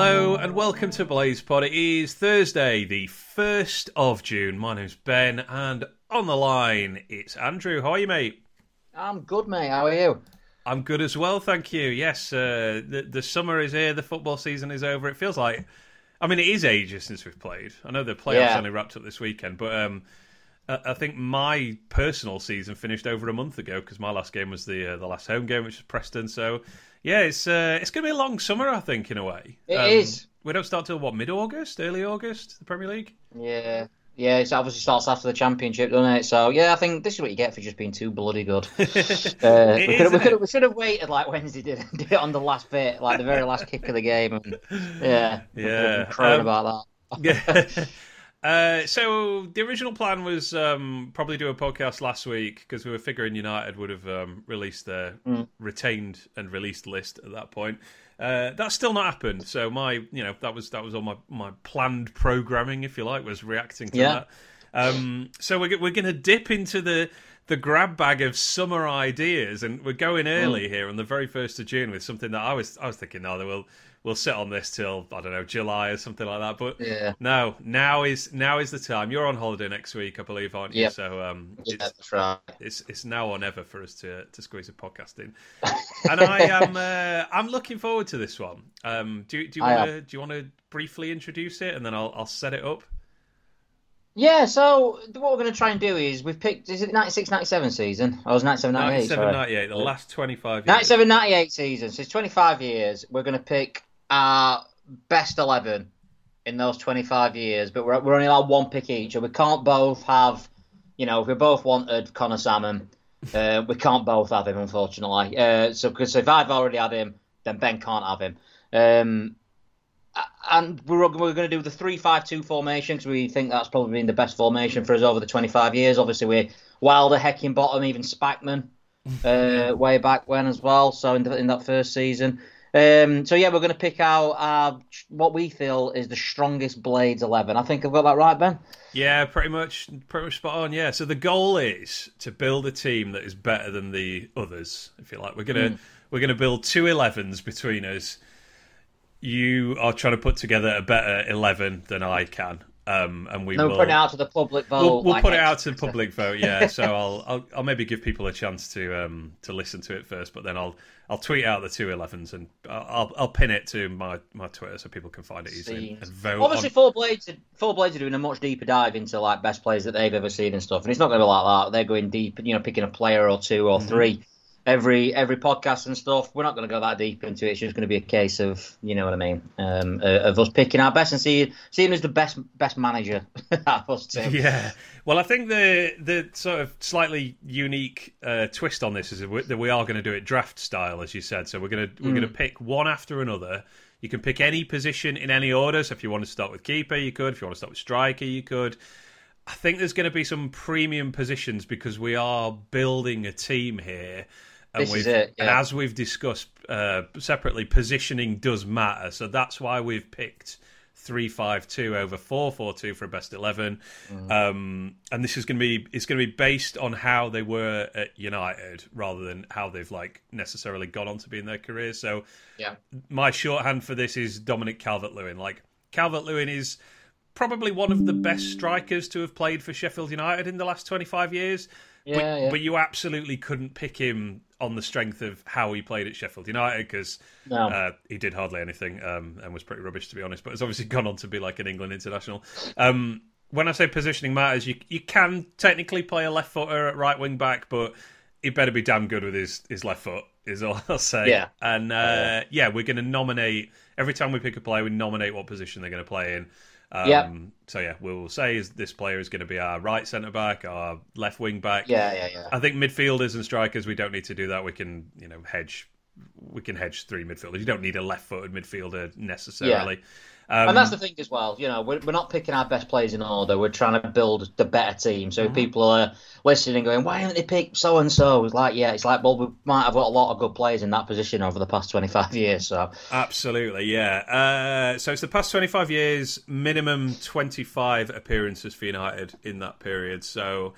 Hello and welcome to Blades Pod. It is Thursday, the 1st of June. My name's Ben, and on the line, it's Andrew. How are you, mate? I'm good, mate. How are you? I'm good as well, thank you. Yes, uh, the, the summer is here, the football season is over. It feels like, I mean, it is ages since we've played. I know the playoffs Yeah. only wrapped up this weekend, but um, I, I think my personal season finished over a month ago because my last game was the uh, the last home game, which was Preston. So, yeah, it's uh, it's going to be a long summer, I think, in a way. It It is. We don't start till what mid August, early August, the Premier League. Yeah. Yeah, it obviously starts after the championship, doesn't it? So yeah, I think this is what you get for just being too bloody good. Uh, we, could we, could we should have waited like Wednesday did, did it on the last bit, like the very last kick of the game. And, yeah, Yeah, crowing um, about that. Yeah. Uh, so the original plan was um, probably do a podcast last week because we were figuring United would have um, released their Mm. retained and released list at that point. Uh, that's still not happened. So my, you know, that was that was all my my planned programming, if you like, was reacting to Yeah. that. Um, so we're we're going to dip into the the grab bag of summer ideas, and we're going Mm. early here on the very first of June with something that I was I was thinking, no, we'll we'll sit on this till I don't know July or something like that. But Yeah. no, now is now is the time. You're on holiday next week, I believe, aren't you? Yep. So um, Yeah, it's, that's right. it's it's now or never for us to to squeeze a podcast in, and I am uh, I'm looking forward to this one. Um, do do you want to do you want to briefly introduce it and then I'll I'll set it up. Yeah, so what we're going to try and do is we've picked, is it 96 97 season? I was 97 98. 97, 98, the last 25 years. 97 98 season, so it's 25 years. We're going to pick our best 11 in those 25 years, but we're, we're only allowed one pick each, and we can't both have, you know, if we both wanted Connor Salmon, uh, we can't both have him, unfortunately. Uh, so, because if I've already had him, then Ben can't have him. Um, and we're, we're going to do the 3-5-2 formation because we think that's probably been the best formation for us over the 25 years. Obviously, we're Wilder, Heckingbottom, even Spackman uh, way back when as well. So in, the, in that first season. Um, so yeah, we're going to pick out our, what we feel is the strongest Blades 11. I think I've got that right, Ben. Yeah, pretty much, pretty much spot on. Yeah. So the goal is to build a team that is better than the others. If you like, we're gonna Mm. we're gonna build two 11s between us. You are trying to put together a better eleven than I can, um, and we No, will. put it out to the public vote. We'll, we'll like put it out to the public vote, yeah. So I'll, I'll I'll maybe give people a chance to um to listen to it first, but then I'll I'll tweet out the two 11s and I'll I'll pin it to my, my Twitter so people can find it easily and, and vote. Obviously, on... Four Blades, are, Four Blades are doing a much deeper dive into like best players that they've ever seen and stuff, and it's not going to be like that. They're going deep, you know, picking a player or two or Mm-hmm. three every every podcast and stuff. We're not going to go that deep into it. It's just going to be a case of, you know what I mean, um, uh, of us picking our best and seeing seeing who's the best best manager out of us two. Yeah. Well, I think the the sort of slightly unique uh, twist on this is that we- that we are going to do it draft style, as you said. So we're going to we're going to pick one after another. You can pick any position in any order. So if you want to start with keeper, you could. If you want to start with striker, you could. I think there's going to be some premium positions because we are building a team here. And This is it, And as we've discussed uh, separately, positioning does matter. So that's why we've picked three five two over four four two for a best eleven. Mm. Um, and this is going to be it's going to be based on how they were at United rather than how they've like necessarily gone on to be in their careers. So Yeah. my shorthand for this is Dominic Calvert Lewin. Like Calvert Lewin is probably one of the best strikers to have played for Sheffield United in the last 25 years. Yeah, but, yeah. but you absolutely couldn't pick him on the strength of how he played at Sheffield United because No. uh, he did hardly anything um, and was pretty rubbish to be honest. But has obviously gone on to be like an England international. Um, when I say positioning matters, you you can technically play a left footer at right wing back, but he better be damn good with his, his left foot. Is all I'll say. Yeah. And uh, yeah, we're going to nominate every time we pick a player. We nominate what position they're going to play in. Um, Yep. So yeah, we'll say is this player is going to be our right centre back, our left wing back. Yeah, yeah, yeah. I think midfielders and strikers, we don't need to do that. We can, you know, hedge. We can hedge three midfielders. You don't need a left-footed midfielder necessarily. Um, and that's the thing as well. You know, we're, we're not picking our best players in order. We're trying to build the better team. Mm-hmm. So people are listening and going, "Why haven't they picked so and so?" It's like, yeah, it's like, well, we might have got a lot of good players in that position over the past twenty five years. So Absolutely, yeah. Uh, so it's the past 25 years, minimum 25 appearances for United in that period. So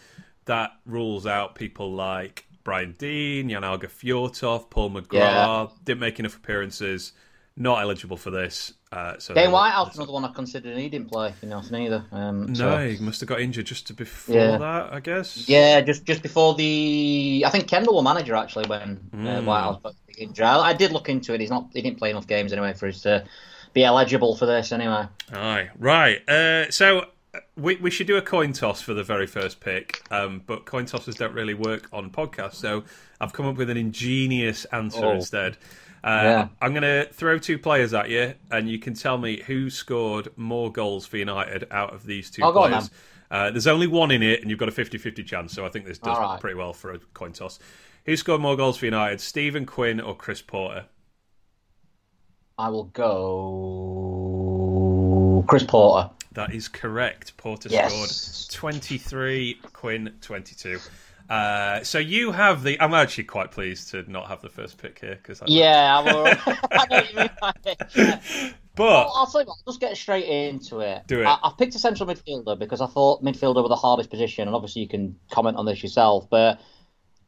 that rules out people like Brian Deane, Jan Åge Fjørtoft, Paul McGrath, Yeah. didn't make enough appearances. Not eligible for this. Uh, so Dane Whitehouse, another one I considered, and he didn't play. You know, neither. Um, no, so. he must have got injured just before Yeah. that, I guess. Yeah, just just before the, I think Kendall was manager actually when uh, Mm. Whitehouse got injured. I, I did look into it. He's not, he didn't play enough games anyway for us to be eligible for this anyway. Aye, right. Uh, so uh, we we should do a coin toss for the very first pick, um, but coin tosses don't really work on podcasts. So I've come up with an ingenious answer Oh. instead. Uh, Yeah. I'm going to throw two players at you, and you can tell me who scored more goals for United out of these two Oh, go on, players. Uh, there's only one in it, and you've got a 50-50 chance. So I think this does right. pretty well for a coin toss. Who scored more goals for United, Stephen Quinn or Chris Porter? I will go Chris Porter. That is correct. Porter Yes. scored 23, Quinn 22. Uh, so you have the. I'm actually quite pleased to not have the first pick here because. Yeah, I will. I know you mean by it, yeah. But Well, I'll tell you what, I'll just get straight into it. Do it. I, I've picked a central midfielder because I thought midfielder were the hardest position, and obviously you can comment on this yourself. But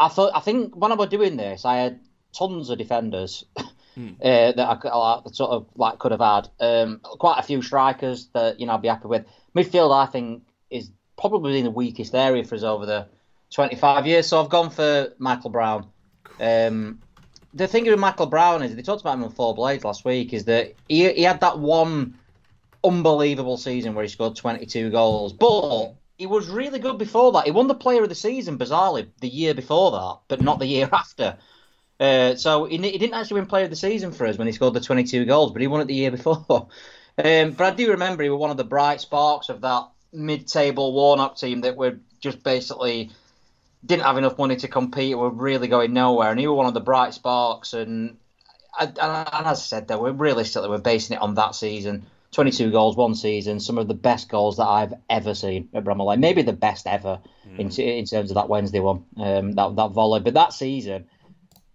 I thought I think when I was doing this, I had tons of defenders Hmm. uh, that I could, sort of like could have had. Um, quite a few strikers that you know I'd be happy with. Midfield, I think, is probably the weakest area for us over the 25 years. So I've gone for Michael Brown. Um, the thing with Michael Brown is they talked about him on Four Blades last week. Is that he he had that one unbelievable season where he scored 22 goals, but he was really good before that. He won the Player of the Season bizarrely the year before that, but not the year after. Uh, so he, he didn't actually win Player of the Season for us when he scored the 22 goals, but he won it the year before. Um, but I do remember he was one of the bright sparks of that mid-table Warnock team that were just basically didn't have enough money to compete. We were really going nowhere, and he was one of the bright sparks. And, and, and as I said, though, we're realistically we're basing it on that season. 22 goals one season, some of the best goals that I've ever seen at Bramall Lane. Maybe the best ever in, in terms of that Wednesday one, um, that that volley. But that season,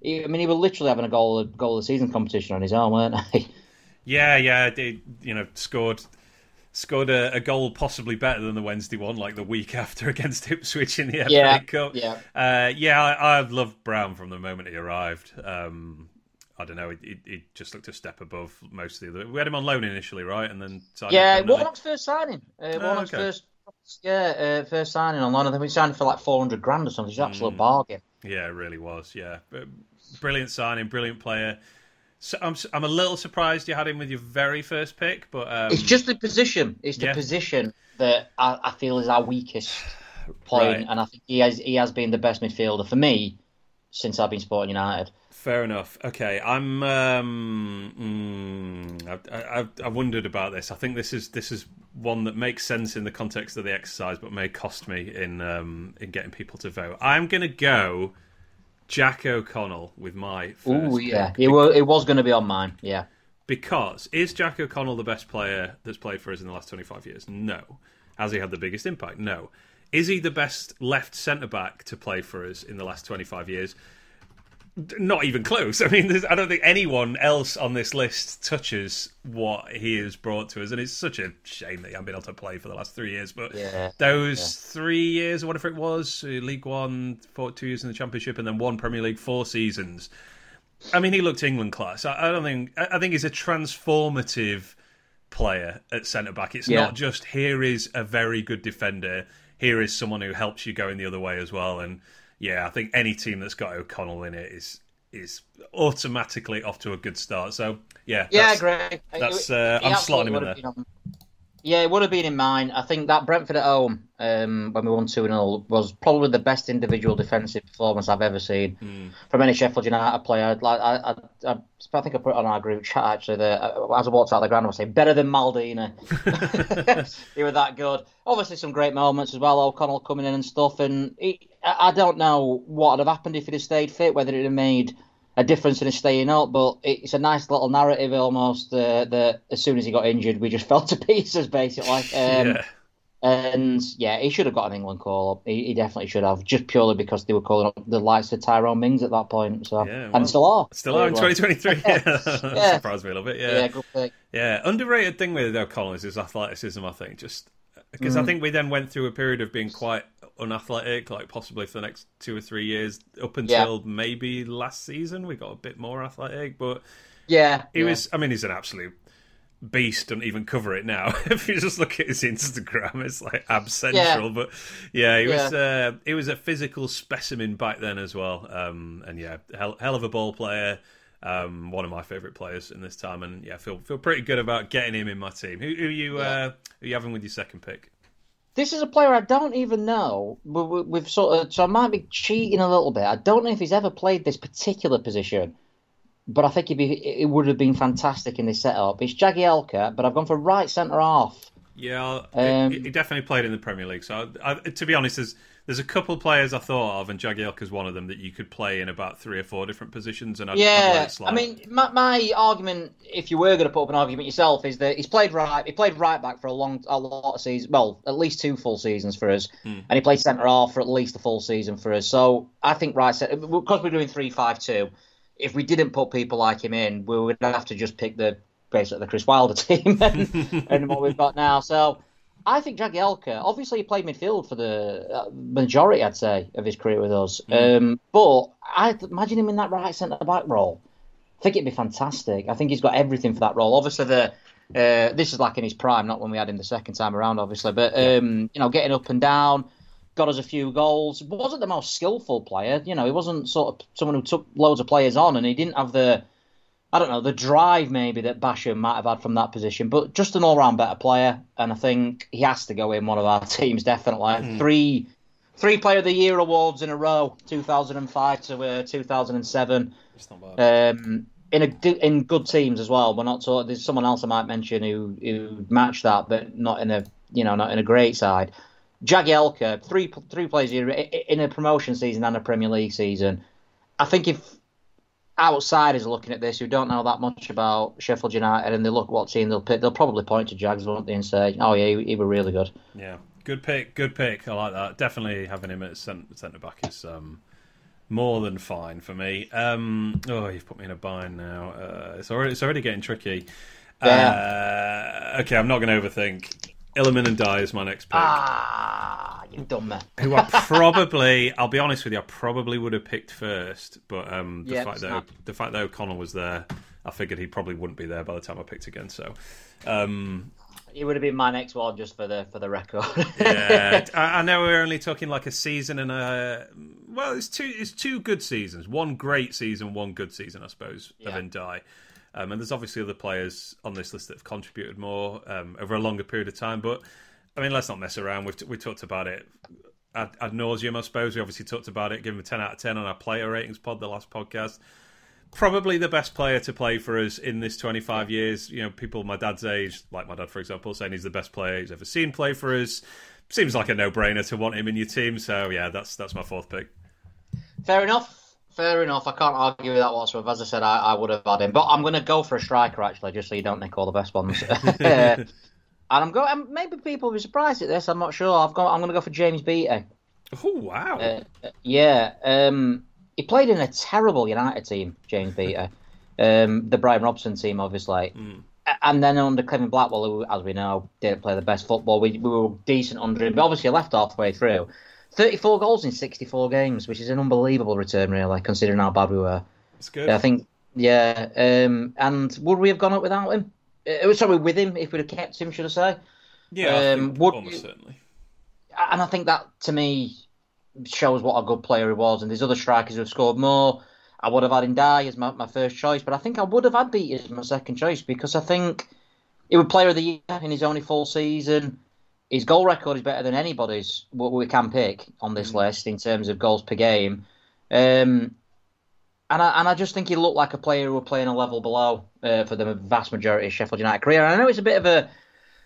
he, I mean, he was literally having a goal goal of the season competition on his own, weren't he? yeah, yeah, they you know scored scored a, a goal possibly better than the Wednesday one, like the week after against Ipswich in the FA Yeah, Cup. yeah. uh, yeah. I, I've loved Brown from the moment he arrived. Um, I don't know. He, just looked a step above most of the other. We had him on loan initially, right, and then signed Yeah. Warnock's first signing. Uh, Warnock's okay. first, yeah, uh, first signing on loan. I think we signed for like 400 grand or something. It's an absolute Hmm. bargain. Yeah, it really was. Yeah, brilliant signing, brilliant player. So I'm I'm a little surprised you had him with your very first pick, but um, It's just the position. It's the yeah. position that I, I feel is our weakest point, Right. and I think he has he has been the best midfielder for me since I've been supporting United. fair enough. Okay, I'm. Um, mm, I, I, I wondered about this. I think this is this is one that makes sense in the context of the exercise, but may cost me in um, in getting people to vote. I'm going to go Jack O'Connell with my Oh yeah, pick. it was it was going to be on mine. Yeah, Because is Jack O'Connell the best player that's played for us in the last 25 years? No. Has he had the biggest impact? No. Is he the best left centre back to play for us in the last 25 years? Not even close. I mean, there's, I don't think anyone else on this list touches what he has brought to us, and it's such a shame that he hasn't been able to play for the last three years. But Yeah, those three years, or whatever it was, uh, League One, four, two years in the Championship, and then one Premier League, four seasons. I mean, he looked England class. I, I don't think. I I think he's a transformative player at centre back. It's Yeah. not just here is a very good defender. Here is someone who helps you going the other way as well. And yeah, I think any team that's got O'Connell in it is is automatically off to a good start. So yeah, yeah, that's- great. that's, uh, I'm slotting him in there. on- Yeah, it would have been in mine. I think that Brentford at home, um, when we won 2 0, was probably the best individual defensive performance I've ever seen Hmm. from any Sheffield United player. Like, I, I, I, I think I put it on our group chat actually. That uh, as I walked out the ground, I was saying better than Maldini. he was that good. Obviously, some great moments as well. O'Connell coming in and stuff. And he, I don't know what would have happened if he'd have stayed fit, whether it would have made a difference in his staying up. But it's a nice little narrative almost uh, that as soon as he got injured, we just fell to pieces basically. Um, yeah. and yeah, he should have got an England call up. He, he definitely should have, just purely because they were calling up the likes of Tyrone Mings at that point. So Yeah, well, and still are. Still are in 2023. Yeah. Yeah. Surprised me a little bit. Yeah, good pick. Yeah, underrated thing with O'Connell is his athleticism. I think just because I think we then went through a period of being quite unathletic, like possibly for the next two or three years, up until maybe last season we got a bit more athletic. But Yeah, he yeah. was. I mean, he's an absolute beast. Don't even cover it now. if you just look at his Instagram, it's like ab central. Yeah. But yeah, he was. Uh, he was a physical specimen back then as well. Um, and yeah, hell, hell of a ball player. Um, one of my favourite players in this time, and yeah, feel feel pretty good about getting him in my team. Who, who you uh, who you having with your second pick? This is a player I don't even know. We- we- We've sort of, so I might be cheating a little bit. I don't know if he's ever played this particular position, but I think he'd be, it would have been fantastic in this setup. It's Jagielka, but I've gone for right centre half. Yeah, Um, he, he definitely played in the Premier League. So, I, I, to be honest, there's there's a couple of players I thought of, and Jagielka's one of them that you could play in about three or four different positions. And I'd, I'd Yeah. I mean, my, my argument, if you were going to put up an argument yourself, is that he's played right. He played right back for a long, a lot of seasons. Well, at least two full seasons for us, Hmm. and he played centre half for at least a full season for us. So I think right because we're doing three five two. If we didn't put people like him in, we would have to just pick the basically the Chris Wilder team and, and what we've got now. So. I think Jagielka, obviously, he played midfield for the uh, majority, I'd say, of his career with us. Um, but I imagine him in that right centre back role. I think it'd be fantastic. I think he's got everything for that role. Obviously, the uh, this is like in his prime, not when we had him the second time around, obviously. But um, you know, getting up and down, got us a few goals. wasn't the most skillful player. You know, he wasn't sort of someone who took loads of players on, and he didn't have the I don't know the drive maybe that Basham might have had from that position. But just an all-round better player, and I think he has to go in one of our teams definitely. Three. Three Player of the Year awards in a row, 2005 to uh, 2007 it's not bad. um, in a in good teams as well. We're not talking. There's someone else I might mention who who matched that, but not in a you know not in a great side. Jagielka, three three i- in a promotion season and a Premier League season. I think if outsiders looking at this who don't know that much about Sheffield United and they look what team they'll pick, they'll probably point to Jags, won't they, and say, "Oh yeah, he, he were really good." yeah, good pick. Good pick. I like that. Definitely having him at centre back is um, more than fine for me. Um, oh, you've put me in a bind now. Uh, it's already it's already getting tricky. Uh, okay, I'm not going to overthink. Iliman Ndiaye is my next pick. Ah, you've done who I probably, I'll be honest with you, I probably would have picked first, but um, the Yeah, fact that the fact that O'Connell was there, I figured he probably wouldn't be there by the time I picked again. So, um, He would have been my next one just for the for the record. yeah, I, I know we're only talking like a season and a well, it's two it's two good seasons, one great season, one good season, I suppose, of Yeah. Um, and there's obviously other players on this list that have contributed more um, over a longer period of time. But I mean, let's not mess around. We've we talked about it ad, ad nauseum, I suppose. We obviously talked about it, giving him a 10 out of 10 on our player ratings pod, the last podcast. Probably the best player to play for us in this 25 years. You know, people my dad's age, like my dad, for example, saying he's the best player he's ever seen play for us. Seems like a no-brainer to want him in your team. So yeah, that's that's my fourth pick. Fair enough. Fair enough. I can't argue with that whatsoever. As I said, I, I would have had him, but I'm going to go for a striker actually, just so you don't nick all the best ones. and I'm going. Maybe people will be surprised at this. I'm not sure. I've got. I'm going to go for James Beattie. Oh wow! Uh, yeah. Um, he played in a terrible United team, James Beattie. um, the Brian Robson team, obviously. A- And then under Kevin Blackwell, who, as we know, didn't play the best football. We, we were decent under him, but obviously left halfway through. 34 goals in 64 games, which is an unbelievable return, really, considering how bad we were. It's good. I think, yeah. Um, and would we have gone up without him? Uh, sorry, with him, if we'd have kept him, should I say? yeah, um, would almost you- certainly. and I think that to me shows what a good player he was. And there's other strikers who have scored more. I would have had Ndiaye as my, my first choice, but I think I would have had Beattie as my second choice because I think he was player of the year in his only full season. His goal record is better than anybody's what we can pick on this list in terms of goals per game. Um, and I, and I just think he looked like a player who were playing a level below uh, for the vast majority of Sheffield United career. And I know it's a bit of a, I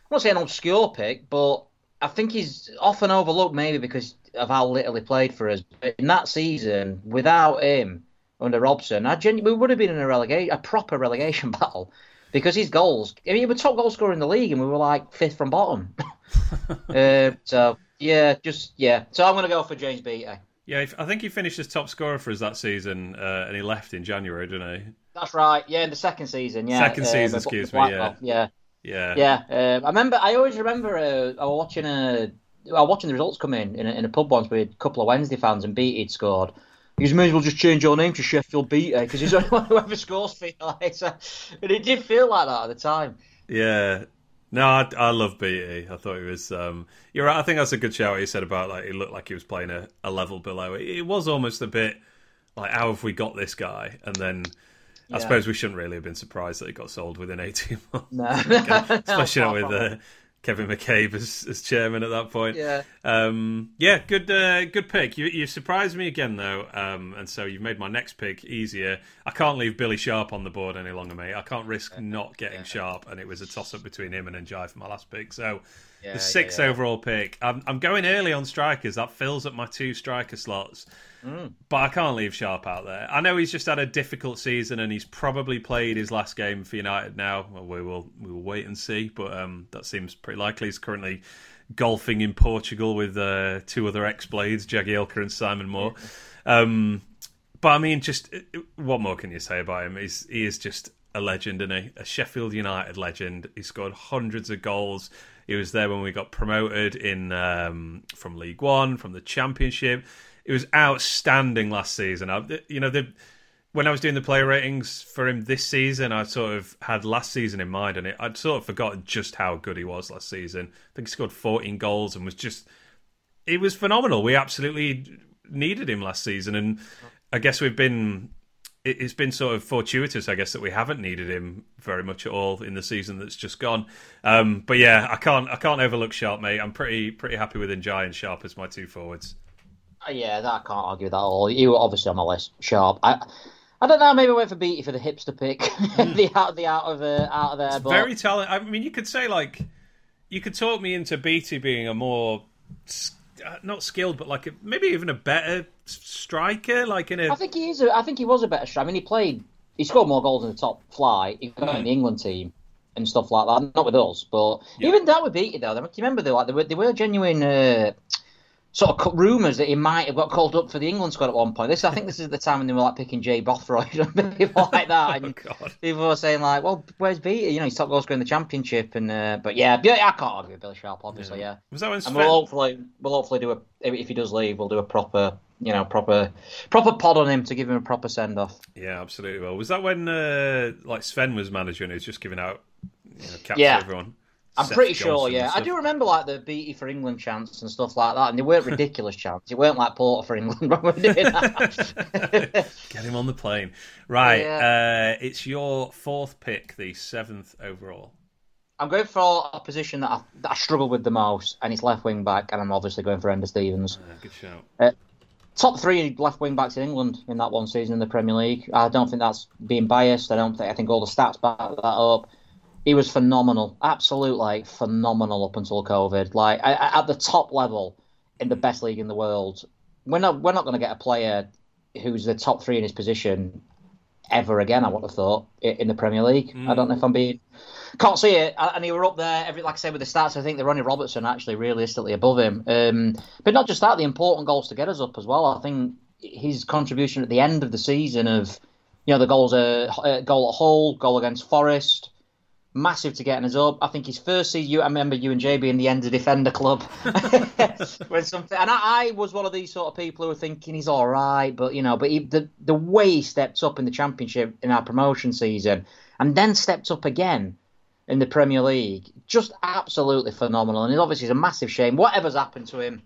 won't say an obscure pick, but I think he's often overlooked maybe because of how little he played for us. But in that season, without him under Robson, I genu- we would have been in a relegation, a proper relegation battle, because his goals. I mean, he was top goal scorer in the league, and we were like fifth from bottom. uh, so yeah, just yeah. So I'm going to go for James Beattie. Yeah, I think he finished as top scorer for us that season, uh, and he left in January, didn't he? That's right. Yeah, in the second season. Yeah, Second season, but- excuse me, Blackwell, yeah. Yeah. Yeah, um, I remember. I always remember. Uh, I was watching a. I was watching the results come in in a, in a pub once with a couple of Wednesday fans, and Beattie had scored. You may as well just change your name to Sheffield Beattie because he's the only one who ever scores for you. Like, so, and it did feel like that at the time. Yeah. No, I, I love Beattie. I thought he was. Um, you're right. I think that's a good shout. What you said about like he looked like he was playing a, a level below. It, it was almost a bit like how have we got this guy? And then I suppose we shouldn't really have been surprised that he got sold within 18 months. No. Especially not with uh, Kevin McCabe as, as chairman at that point. Yeah. Um, yeah, good uh, good pick. You, you surprised me again, though, um, and so you've made my next pick easier. I can't leave Billy Sharp on the board any longer, mate. I can't risk not getting Sharp, and it was a toss up between him and Ndiaye for my last pick. So Yeah, the sixth yeah, yeah. overall pick. I'm, I'm going early on strikers. That fills up my two striker slots. But I can't leave Sharp out there. I know he's just had a difficult season and he's probably played his last game for United now. Well, we will we will wait and see, but um, that seems pretty likely. He's currently golfing in Portugal with uh, two other ex-blades, Jagielka and Simon Moore. Um, but I mean, just uh, what more can you say about him? He's, he is just a legend, and a, a Sheffield United legend. He scored hundreds of goals. He was there when we got promoted in um, from League One, from the Championship. It was outstanding last season. I, you know, the, when I was doing the player ratings for him this season, I sort of had last season in mind, and it, I'd sort of forgotten just how good he was last season. I think he scored 14 goals and was just it was phenomenal. We absolutely needed him last season, and I guess we've been. It- It's been sort of fortuitous, I guess, that we haven't needed him very much at all in the season that's just gone. Um, but yeah, I can't, I can't overlook Sharp, mate. I'm pretty, pretty happy with Ndiaye and Sharp as my two forwards. Uh, Yeah, that I can't argue with that at all. You were obviously on my list, sharp. I, I don't know. Maybe I went for Beattie for the hipster pick, the out, of the out of uh, out of there. but Very talented. I mean, you could say like, you could talk me into Beattie being a more, uh, not skilled, but like a, maybe even a better striker, like in a I think he is. A, I think he was a better striker. I mean, he played. He scored more goals in the top flight. He got in the England team and stuff like that. Not with us, but even that would beat it though. Do you remember though? Like there were, there were genuine. Uh, Sort of rumours that he might have got called up for the England squad at one point. This, I think, this is the time when they were like picking Jay Bothroyd and people like that. And Oh, God. people were saying like, "Well, where's Beattie? You know, he's top goal scorer in the championship." And uh, but yeah, yeah, I can't argue with Billy Sharp, obviously. Yeah, was that when and Sven, we'll hopefully we'll hopefully do a if he does leave, we'll do a proper you know proper proper pod on him to give him a proper send off. Yeah, absolutely. Well, was that when uh, like Sven was manager and he was just giving out you know, caps Yeah. to everyone? I'm Seth pretty sure, yeah. I do remember like the Beattie for England chants and stuff like that, and they weren't ridiculous chants. It weren't like Porter for England when we were doing that. Get him on the plane. Right, Yeah. uh, it's your fourth pick, the seventh overall. I'm going for a position that I, that I struggle with the most, and it's left wing back, and I'm obviously going for Enda Stevens. Uh, good shout. Top three left wing backs in England in that one season in the Premier League. I don't think that's being biased. I don't think I think all the stats back that up. He was phenomenal, absolutely phenomenal up until COVID. Like at the top level in the best league in the world. We're not we're not going to get a player who's the top three in his position ever again. I would have thought in the Premier League. I don't know if mm. I'm being can't see it. And he were up there, every like I said with the stats. I think the Ronnie Robertson actually realistically above him. Um, but not just that, the important goals to get us up as well. I think his contribution at the end of the season of, you know, the goals, uh, uh, goal at Hull, goal against Forest, massive to getting us up. I think his first season, you, I remember you and JB in the end of Defender Club something, and I, I was one of these sort of people who were thinking he's all right, but you know, but he, the the way he stepped up in the Championship in our promotion season, and then stepped up again in the Premier League, just absolutely phenomenal. And it obviously is a massive shame. Whatever's happened to him,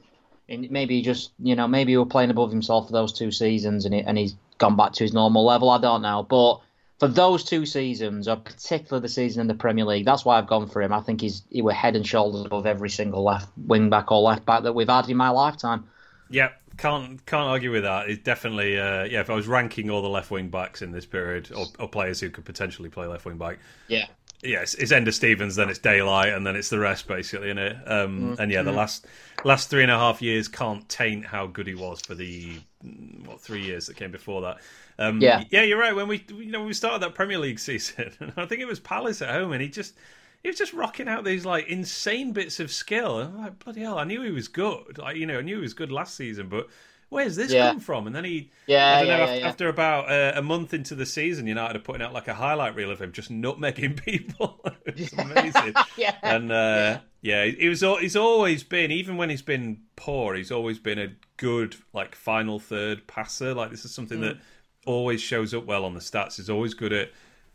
and maybe he just you know maybe he was playing above himself for those two seasons, and he, and he's gone back to his normal level. I don't know, but for those two seasons, or particularly the season in the Premier League, that's why I've gone for him. I think he's he were head and shoulders above every single left wing back or left back that we've had in my lifetime. Yeah, can't can't argue with that. It's definitely uh, yeah. If I was ranking all the left wing backs in this period, or, or players who could potentially play left wing back, Yeah. Yeah, it's, it's Enda Stevens, then it's Daylight, and then it's the rest, basically, in it. Um, And yeah, the last last three and a half years can't taint how good he was for the mm, what three years that came before that. Um, Yeah. yeah, you're right. When we you know when we started that Premier League season, I think it was Palace at home, and he just he was just rocking out these like insane bits of skill. And I'm like bloody hell, I knew he was good. Like you know, I knew he was good last season, but where's this Yeah. come from? And then he, Yeah, I don't yeah, know, yeah, af- yeah. after about uh, a month into the season, United are putting out like a highlight reel of him just nutmegging people. it's amazing. yeah. And uh, yeah, he was. He's always been, even when he's been poor, he's always been a good like final third passer. Like this is something that always shows up well on the stats. He's always good at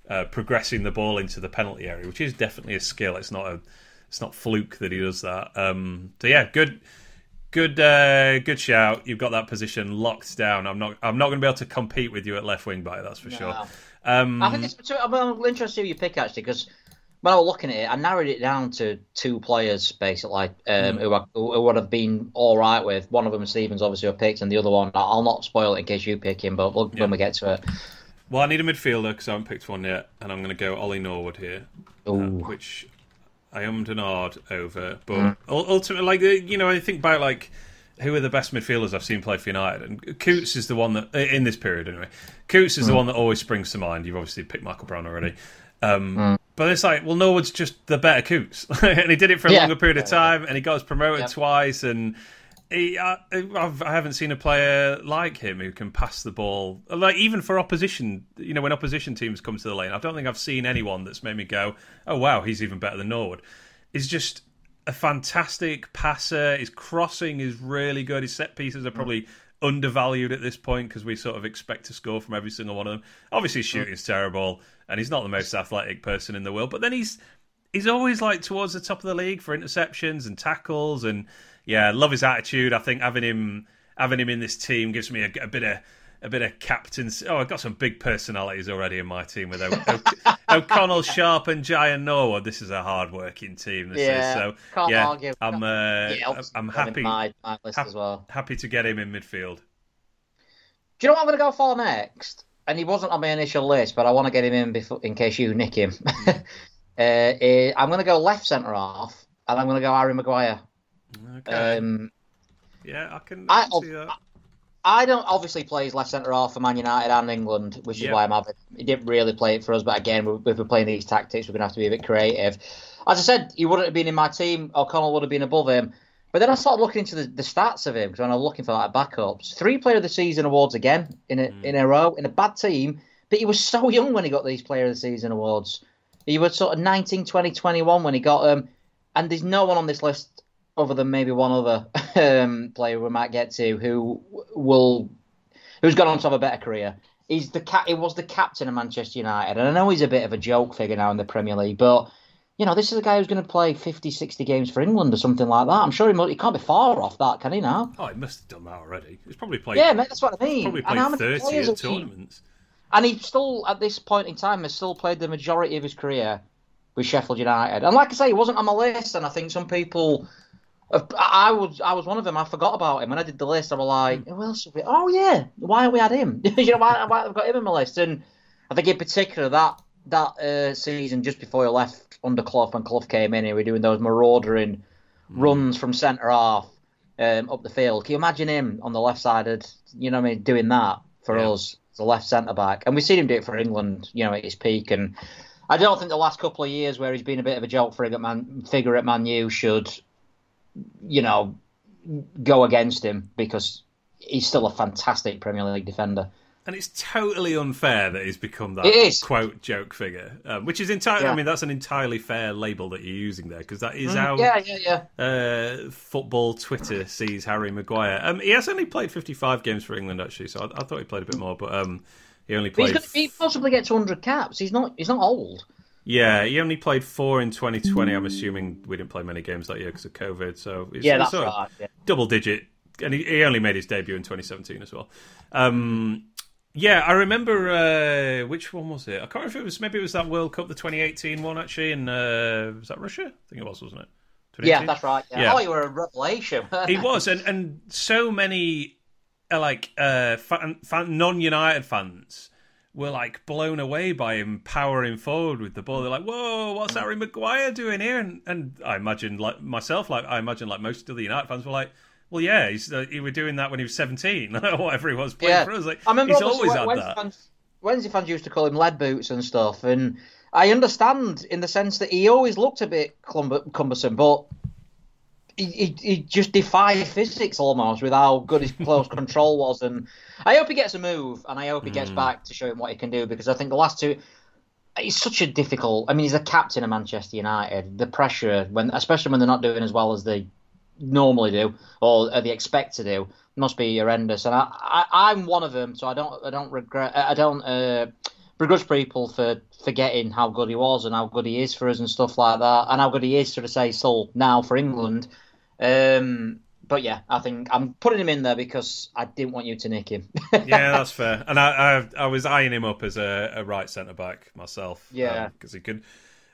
uh, progressing the ball into the penalty area, which is definitely a skill. It's not a, it's not fluke that he does that. Um, so yeah, good. Good, uh, good shout. You've got that position locked down. I'm not. I'm not going to be able to compete with you at left wing back. That's for sure. Um, I think it's. I'm interested to see who you pick actually because when I was looking at it, I narrowed it down to two players basically um, who, I, who would have been all right with. One of them, Stevens, obviously, I picked, and the other one, I'll not spoil it in case you pick him, but we'll, when we get to it. Well, I need a midfielder because I haven't picked one yet, and I'm going to go Ollie Norwood here, uh, which I ummed and ahed over. But Mm. ultimately, like you know, I think about like who are the best midfielders I've seen play for United, and Coutts is the one that in this period anyway. Coutts is the Mm. one that always springs to mind. You've obviously picked Michael Brown already. Um, Mm. But it's like, well, Norwood's just the better Coutts, and he did it for a Yeah. longer period of time, and he got us promoted Yeah. twice, and he, I, I've, I haven't seen a player like him who can pass the ball, like even for opposition. You know, when opposition teams come to the lane, I don't think I've seen anyone that's made me go, "Oh wow, he's even better than Norwood." He's just a fantastic passer. His crossing is really good. His set pieces are mm. probably undervalued at this point because we sort of expect to score from every single one of them. Obviously, his shooting's terrible, and he's not the most athletic person in the world. But then he's he's always like towards the top of the league for interceptions and tackles, and yeah, love his attitude. I think having him having him in this team gives me a, a bit of a bit of captain's. Oh, I've got some big personalities already in my team with o- o- O'Connell, Sharp, and Giant Norwood. This is a hard working team. This Yeah, is so. can't yeah, argue. I'm uh, Yeah, I'm happy My, my list hap- as well. happy to get him in midfield. Do you know what I'm going to go for next? And he wasn't on my initial list, but I want to get him in before, in case you nick him. uh, eh, I'm going to go left centre half, and I'm going to go Harry Maguire. Okay. Um, yeah, I can, I- I see that. I don't obviously play plays left centre half for Man United and England, which is Yeah. why I'm having. He didn't really play it for us, but again, if we're playing these tactics, we're going to have to be a bit creative. As I said, he wouldn't have been in my team. O'Connell would have been above him. But then I started looking into the, the stats of him because when I was looking for like backups, three Player of the Season awards again in a in a row in a bad team. But he was so young when he got these Player of the Season awards. He was sort of 19, 20, 21 when he got them. And there's no one on this list other than maybe one other um, player we might get to who will who's gone on to have a better career. He's the cat. He was the captain of Manchester United, and I know he's a bit of a joke figure now in the Premier League, but you know this is a guy who's going to play 50, 60 games for England or something like that. I'm sure he, mu he can't be far off that, can he? Now, Oh, he must have done that already. He's probably played. yeah, mate, that's what I mean. probably played thirty players at have he- tournaments. and he still, at this point in time, has still played the majority of his career with Sheffield United. And like I say, he wasn't on my list, and I think some people. I was I was one of them. I forgot about him when I did the list. I was like, who else? Have we... Oh yeah, why have we had him? you know why, why have got him in my list? And I think in particular that that uh, season just before he left under Clough when Clough came in, he were doing those maraudering runs from centre half um, up the field. Can you imagine him on the left sided? You know what I mean, doing that for Yeah. us, the left centre back, and we've seen him do it for England. You know, at his peak, and I don't think the last couple of years where he's been a bit of a joke figure at Man, figure at Man U should, you know, go against him because he's still a fantastic Premier League defender. And it's totally unfair that he's become that quote joke figure, um, which is entirely. Yeah. I mean, that's an entirely fair label that you're using there because that is how Yeah, yeah, yeah. uh, football Twitter sees Harry Maguire. Um, he has only played 55 games for England actually, so I, I thought he played a bit more, but um, he only But he's gonna, he possibly get to 100 caps. He's not. He's not old. Yeah, he only played four in 2020. I'm assuming we didn't play many games that year because of COVID. So it's, Yeah, that's right. Yeah. double digit, and he, he only made his debut in 2017 as well. Um, yeah, I remember uh, which one was it? I can't remember if it was maybe it was that World Cup, the 2018 one actually, in uh, was that Russia? I think it was, wasn't it? Yeah, that's right. Yeah. Yeah. Oh, you were a revelation. he was, and and so many uh, like uh, fan, fan, non-United fans were like blown away by him powering forward with the ball. They're like, "Whoa, what's Harry Maguire doing here?" And and I imagine like myself, like I imagine like most of the United fans were like. Well, yeah, he's uh, he were doing that when he was seventeen, or whatever he was playing Yeah. for us. Like, I remember he's always had Wednesday that. Fans, Wednesday fans used to call him lead boots and stuff, and I understand in the sense that he always looked a bit clumber, cumbersome, but he, he, just defied physics almost with how good his close control was. And I hope he gets a move, and I hope he gets back to show him what he can do because I think the last two. It's such a difficult. I mean, he's a captain of Manchester United. The pressure, when especially when they're not doing as well as they normally do or they expect to do, must be horrendous. And I, I, am one of them, so I don't, I don't regret, I don't uh, begrudge people for forgetting how good he was and how good he is for us and stuff like that, and how good he is, sort of say, still now for England. Um, but yeah, I think I'm putting him in there because I didn't want you to nick him. yeah, that's fair. And I, I, I was eyeing him up as a, a right centre back myself. Yeah, because um, he could.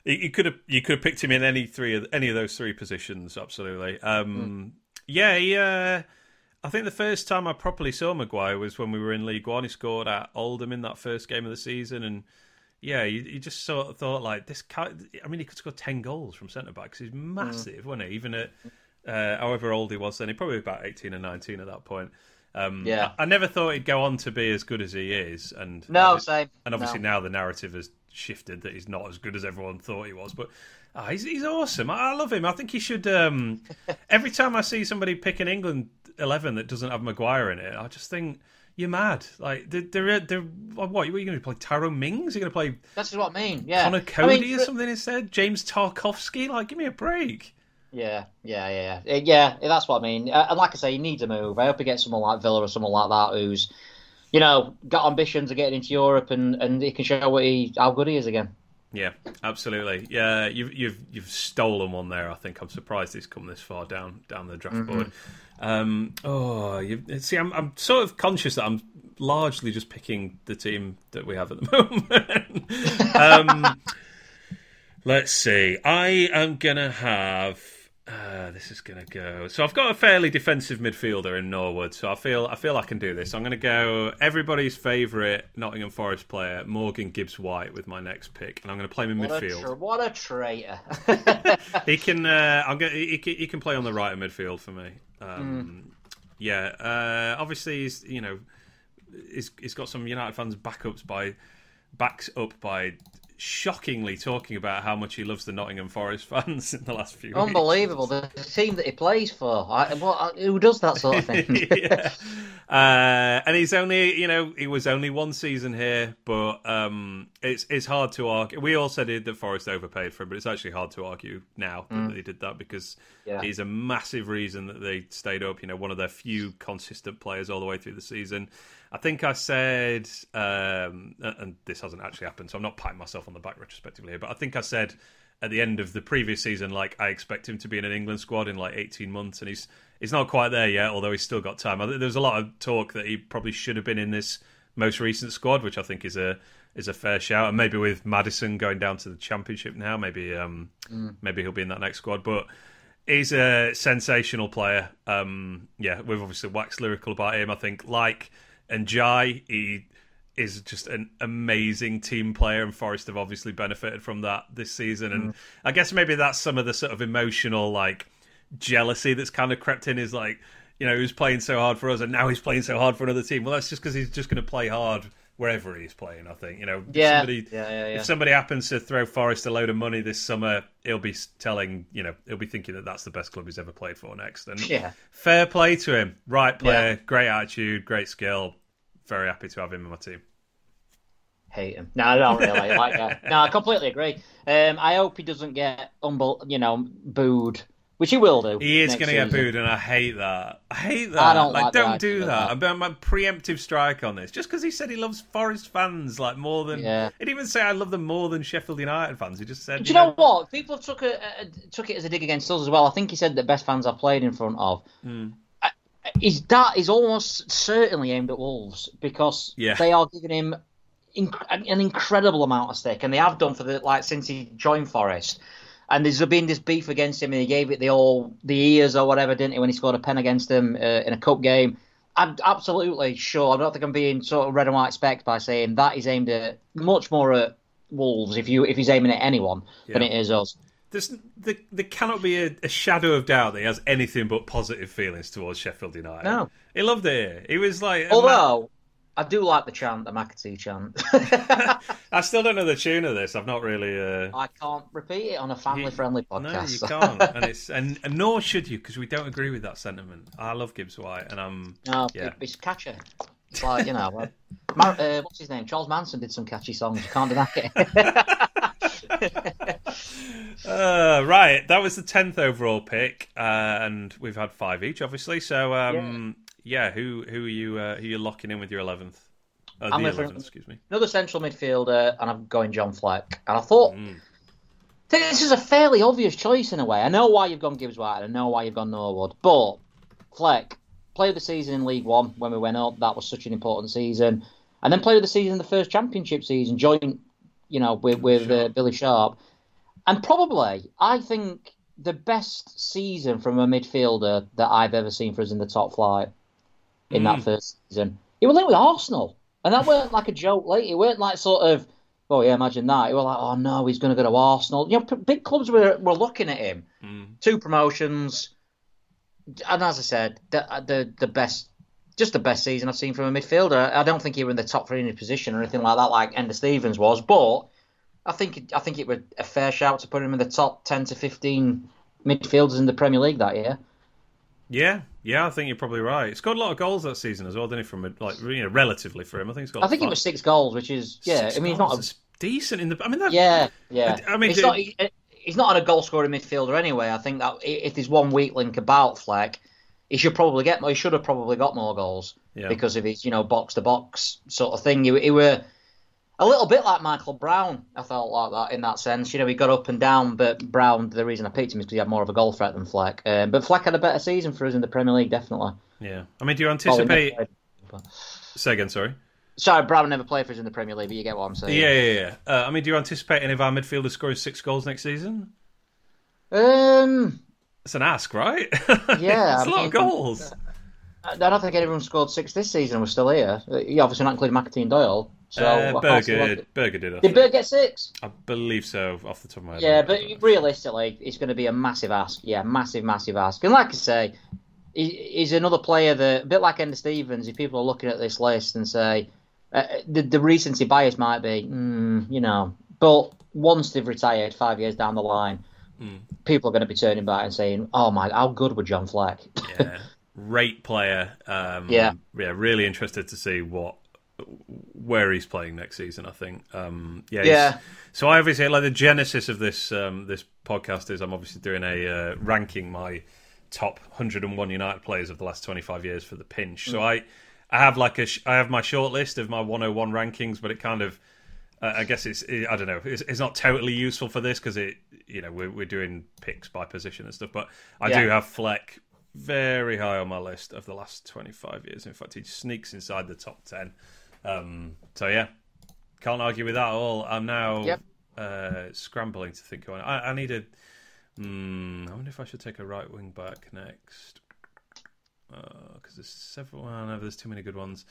You could have you could have picked him in any three of any of those three positions. Absolutely. Um, mm. Yeah, he, uh, I think the first time I properly saw Maguire was when we were in League One. He scored at Oldham in that first game of the season, and yeah, you, you just sort of thought like this. I mean, he could score ten goals from centre backs. He's massive, mm. wasn't he? Even at uh, however old he was then, he probably about eighteen or nineteen at that point. Um, yeah, I, I, never thought he'd go on to be as good as he is, and no, same. And obviously no. now the narrative has shifted that he's not as good as everyone thought he was. But oh, he's he's awesome. I, I, love him. I think he should. Um, every time I see somebody pick an England eleven that doesn't have Maguire in it, I just think you're mad. Like they're they're, they're what? What are you going to play? Tyrone Mings? You're going to play? That's what I mean. Yeah, Conor Coady I mean, or something instead. James Tarkowski. Like, give me a break. Yeah, yeah, yeah, yeah. yeah that's what I mean. Uh, and like I say, he needs a move. I hope he gets someone like Villa or someone like that who's, you know, got ambitions of getting into Europe and and he can show what he how good he is again. Yeah, absolutely. Yeah, you've you've you've stolen one there. I think I'm surprised he's come this far down down the draft mm-hmm. board. Um, oh, you see, I'm I'm sort of conscious that I'm largely just picking the team that we have at the moment. um, let's see. I am gonna have uh, this is gonna go. So I've got a fairly defensive midfielder in Norwood, so I feel I feel I can do this. I'm gonna go everybody's favourite Nottingham Forest player, Morgan Gibbs White, with my next pick, and I'm gonna play him in what midfield. A tra- what a traitor! he can. Uh, I'm gonna. He, he, can play on the right of midfield for me. Um, mm. Yeah. Uh, obviously, he's you know, he's, he's got some United fans backups by backs up by shockingly talking about how much he loves the Nottingham Forest fans in the last few Unbelievable. Weeks. The team that he plays for. I, what, who does that sort of thing? yeah. uh, and he's only, you know, he was only one season here, but um, it's it's hard to argue. We all said that Forest overpaid for him, but it's actually hard to argue now mm. that they did that because yeah. he's a massive reason that they stayed up. You know, one of their few consistent players all the way through the season. I think I said, um, and this hasn't actually happened, so I'm not patting myself on the back retrospectively here, but I think I said at the end of the previous season, like I expect him to be in an England squad in like 18 months, and he's he's not quite there yet, although he's still got time. There's a lot of talk that he probably should have been in this most recent squad, which I think is a is a fair shout, and maybe with Maddison going down to the Championship now, maybe um, mm. maybe he'll be in that next squad, but. He's a sensational player. Um, yeah, we've obviously waxed lyrical about him. I think, like Ndiaye, he is just an amazing team player, and Forest have obviously benefited from that this season. And mm. I guess maybe that's some of the sort of emotional like jealousy that's kind of crept in. Is like, you know, he was playing so hard for us, and now he's playing so hard for another team. Well, that's just because he's just going to play hard wherever he's playing. I think you know, yeah. If somebody, yeah, yeah, yeah. if somebody happens to throw Forest a load of money this summer, he'll be telling you know he'll be thinking that that's the best club he's ever played for next. And yeah. fair play to him, right player, great attitude, great skill very happy to have him in my team. Hate him. No, I don't really like that. No, I completely agree. Um, I hope he doesn't get humble, you know, booed, which he will do. He is going to get booed, and I hate that. I hate that. I don't like, like don't do that. I'm, I'm a preemptive strike on this. Just because he said he loves Forest fans like more than. Yeah. He didn't even say I love them more than Sheffield United fans. He just said. Do you, know, know, what? People took a, a, took it as a dig against us as well. I think he said the best fans I've played in front of. Mm is that is almost certainly aimed at Wolves because yeah. they are giving him inc- an incredible amount of stick, and they have done for the like since he joined Forest. And there's been this beef against him, and he gave it the all the ears or whatever, didn't he, when he scored a pen against them uh, in a cup game? I'm absolutely sure. I don't think I'm being sort of red and white specked by saying that is aimed at much more at Wolves if you if he's aiming at anyone yeah. than it is us. There's, there, there cannot be a, a, shadow of doubt that he has anything but positive feelings towards Sheffield United. No, he loved it. He was like, although I do like the chant, the McAtee chant. I still don't know the tune of this. I've not really. Uh... I can't repeat it on a family-friendly podcast. No, you can't, and it's and, and nor should you because we don't agree with that sentiment. I love Gibbs White, and I'm. No, yeah. it's catchy. It's like you know, like, Mar- uh, what's his name? Charles Manson did some catchy songs. You can't deny it. uh, right, that was the tenth overall pick, uh, and we've had five each, obviously. So, um, yeah. who who are you uh, who are you locking in with your eleventh? Uh, I'm the 11th, excuse me. Another central midfielder, and I'm going John Fleck. And I thought, mm. This is a fairly obvious choice in a way. I know why you've gone Gibbs White, I know why you've gone Norwood, but Fleck, player of the season in League One when we went up, that was such an important season. And then player of the season in the first championship season, joint, you know, with, with uh, Billy Sharp. And probably, I think the best season from a midfielder that I've ever seen for us in the top flight in mm. that first season. He was linked with Arsenal. And that weren't like a joke, like it weren't like sort of, oh yeah, imagine that. It was like, oh no, he's going to go to Arsenal. You know, big clubs were were looking at him. Mm. Two promotions, and as I said, the, the the best, just the best season I've seen from a midfielder. I don't think he was in the top three in his position or anything like that, like Enda Stevens was, but I think I think it was a fair shout to put him in the top ten to fifteen midfielders in the Premier League that year. Yeah, yeah, I think you're probably right. He scored a lot of goals that season as well, didn't he? From like you know, relatively for him, I think he's got. I think it was six goals, which is yeah. Six I mean, he's not a, decent in the. I mean, that, yeah, yeah. I, I mean, he's not. He, he's not a goal scoring midfielder anyway. I think that if there's one weak link about Fleck, he should probably get. He should have probably got more goals yeah. because of his you know box to box sort of thing. He, he were a little bit like Michael Brown. I felt like that in that sense. You know, he got up and down, but Brown. The reason I picked him is because he had more of a goal threat than Fleck. Um, but Fleck had a better season for us in the Premier League, definitely. Yeah, I mean, do you anticipate? Oh, Say again, sorry. Sorry, Brown never played for us in the Premier League, but you get what I'm saying. Yeah, yeah, yeah. Uh, I mean, do you anticipate any of our midfielders scoring six goals next season? Um, it's an ask, right? Yeah, it's a lot of goals. I don't think anyone scored six this season. We're still here. You obviously not including McAtee and Doyle. So uh, Berger, Berger did. I did Berger get six? I believe so, off the top of my head. Yeah, but realistically, it's going to be a massive ask. Yeah, massive, massive ask. And like I say, he's another player that, a bit like Enda Stevens, if people are looking at this list and say uh, the, the recency bias might be, mm, you know, but once they've retired five years down the line, mm. people are going to be turning back and saying, "Oh my, how good was John Fleck?" yeah, great player. Um, yeah, yeah, really interested to see what where he's playing next season. I think. Um, yeah. Yeah. So I obviously like the genesis of this um, this podcast is I'm obviously doing a uh, ranking my top 101 United players of the last 25 years for the pinch. So mm. I I have like a I have my short list of my 101 rankings, but it kind of uh, I guess it's it, I don't know it's, it's, not totally useful for this because it you know we're we're doing picks by position and stuff. But I yeah. do have Fleck very high on my list of the last 25 years. In fact, he sneaks inside the top 10. Um, so yeah, can't argue with that at all. I'm now yep. uh, scrambling to think. I, I need a. Hmm, I wonder if I should take a right wing back next. Because uh, there's several. Well, no, there's too many good ones.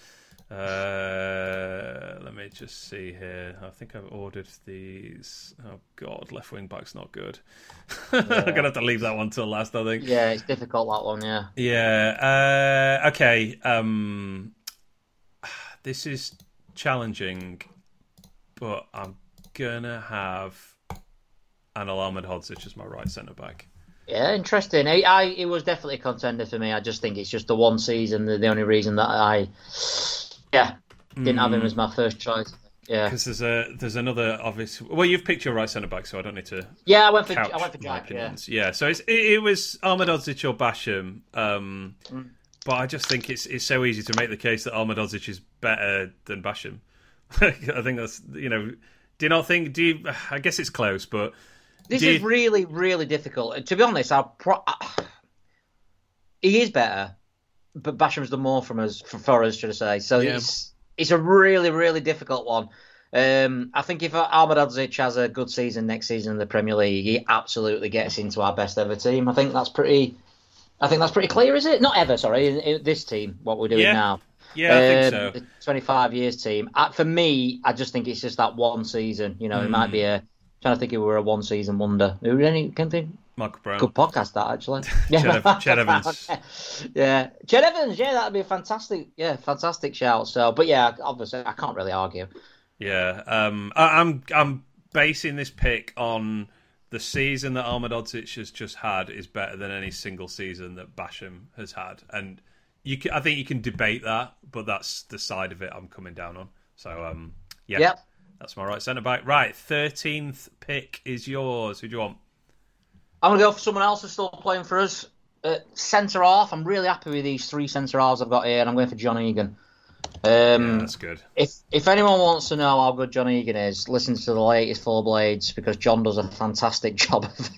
Uh, let me just see here. I think I've ordered these. Oh God, left wing back's not good. Yeah. I'm gonna have to leave that one till last. I think. Yeah, it's difficult that one. Yeah. Yeah. Uh, okay. Um, this is challenging, but I'm gonna have an Anel Ahmedhodzic as my right centre back. Yeah, interesting. I, I, it was definitely a contender for me. I just think it's just the one season. The, the only reason that I, yeah, didn't mm. have him hmm. as my first choice. Yeah, because there's a there's another obvious. Well, you've picked your right centre back, so I don't need to. Yeah, I went for I went for Jack. Yeah. yeah, so it, it, was Ahmedhodzic or Basham. Um, mm. But I just think it's it's so easy to make the case that Ahmedhodzic is better than Basham. I think that's you know. Do you not think? Do you? I guess it's close, but this is you... really really difficult. To be honest, I pro- he is better, but Basham's done more from us for, for us, should I say? So yeah. it's it's a really really difficult one. Um, I think if Ahmedhodzic has a good season next season in the Premier League, he absolutely gets into our best ever team. I think that's pretty I think that's pretty clear, is it? Not ever, sorry. In, in this team, what we're doing yeah. now. Yeah, I think um, so. The 25 years team. Uh, for me, I just think it's just that one season. You know, mm. it might be hmm. a. trying to think if we were a one season wonder. Who any can think? Michael Brown. Good podcast, that actually. Ched, Ched Evans. yeah, Ched Evans. Yeah, that'd be a fantastic. Yeah, fantastic shout. So, but yeah, obviously, I can't really argue. Yeah, um, I, I'm I'm basing this pick on the season that Ahmedhodzic has just had is better than any single season that Basham has had, and you can, I think you can debate that, but that's the side of it I'm coming down on. So, um, yeah, Yep. that's my right centre back. Right, thirteenth pick is yours. Who do you want? I'm gonna go for someone else who's still playing for us. Uh, centre half. I'm really happy with these three centre halves I've got here, and I'm going for John Egan. Um, Yeah, that's good. If if anyone wants to know how good John Egan is, listen to the latest Four Blades because John does a fantastic job of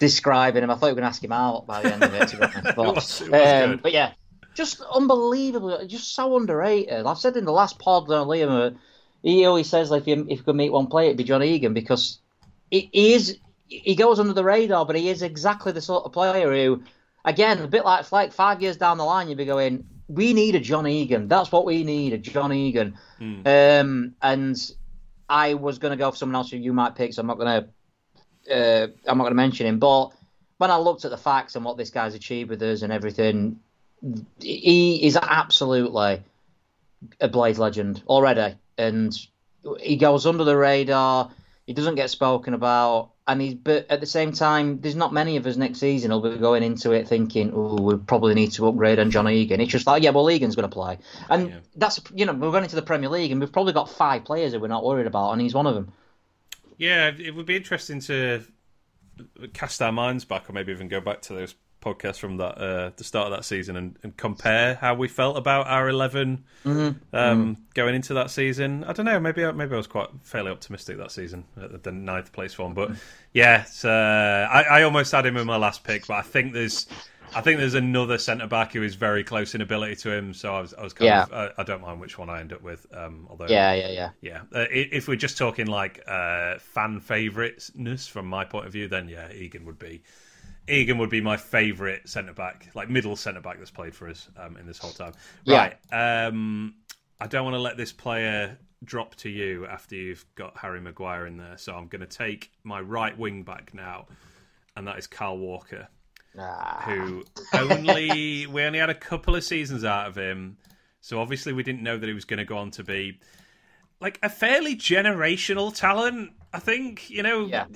describing him. I thought you were going to ask him out by the end of it. To be honest. But, was- it um, but yeah, just unbelievable. Just so underrated. I've said in the last pod, uh, Liam, he always says like, if you if you could meet one player, it'd be John Egan because he, he is he goes under the radar, but he is exactly the sort of player who, again, a bit like Fleck, five years down the line, you'd be going, we need a John Egan. That's what we need, a John Egan. Um, and I was going to go for someone else who you might pick, so I'm not going to. Uh, I'm not going to mention him, but when I looked at the facts and what this guy's achieved with us and everything, he is absolutely a Blade legend already, and he goes under the radar. He doesn't get spoken about, and he's. But at the same time, there's not many of us next season who'll be going into it thinking, "Oh, we probably need to upgrade on John Egan." It's just like, yeah, well, Egan's going to play, and Yeah. that's you know we're going into the Premier League, and we've probably got five players that we're not worried about, and he's one of them. Yeah, it would be interesting to cast our minds back, or maybe even go back to those podcasts from that uh, the start of that season and, and compare how we felt about our 11 um, going into that season. I don't know. Maybe I- maybe I was quite fairly optimistic that season at the ninth place form, but yeah, it's, uh, I, I almost had him in my last pick, but I think there's. I think there's another centre back who is very close in ability to him, so I was, I was kind Yeah. of, I, I don't mind which one I end up with. Um, although, Yeah, yeah, yeah. yeah, uh, if we're just talking like uh, fan favouriteness from my point of view, then yeah, Egan would be Egan would be my favourite centre back, like middle centre back that's played for us um, in this whole time. Yeah. Right, um, I don't want to let this player drop to you after you've got Harry Maguire in there, so I'm going to take my right wing back now, and that is Kyle Walker Ah, who only we only had a couple of seasons out of him, so obviously we didn't know that he was going to go on to be like a fairly generational talent. I think you know, Yeah.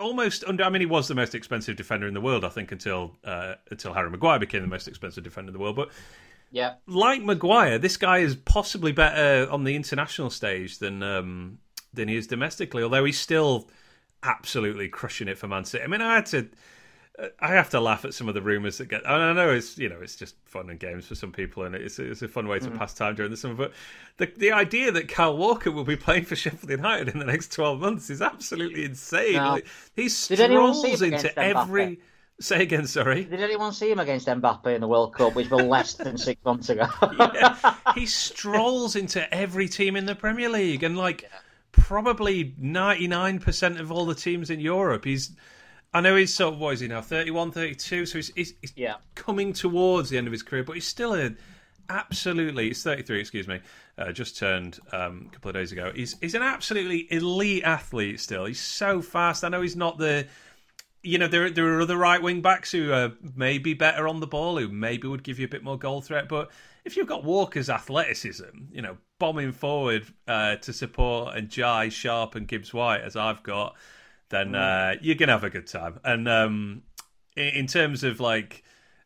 almost under. I mean, he was the most expensive defender in the world. I think until uh, until Harry Maguire became the most expensive defender in the world, but yeah, like Maguire, this guy is possibly better on the international stage than um, than he is domestically. Although he's still absolutely crushing it for Man City. I mean, I had to. I have to laugh at some of the rumours that get. And I know it's you know it's just fun and games for some people, and it's it's a fun way to mm. pass time during the summer. But the the idea that Kyle Walker will be playing for Sheffield United in the next twelve months is absolutely insane. No. Like, he strolls into every. Say again, sorry. Did anyone see him against Mbappe in the World Cup, which was less than six months ago? Yeah. he strolls into every team in the Premier League and like probably 99% of all the teams in Europe. He's I know he's sort of what is he now 31 32 so he's, he's, he's Yeah. coming towards the end of his career but he's still a absolutely he's 33 excuse me uh, just turned um, a couple of days ago he's he's an absolutely elite athlete still he's so fast I know he's not the you know, there there are other right wing backs who are maybe better on the ball, who maybe would give you a bit more goal threat. But if you've got Walker's athleticism, you know, bombing forward uh, to support and Jai Sharp and Gibbs White as I've got, then uh, you're gonna have a good time. And um, in, in terms of like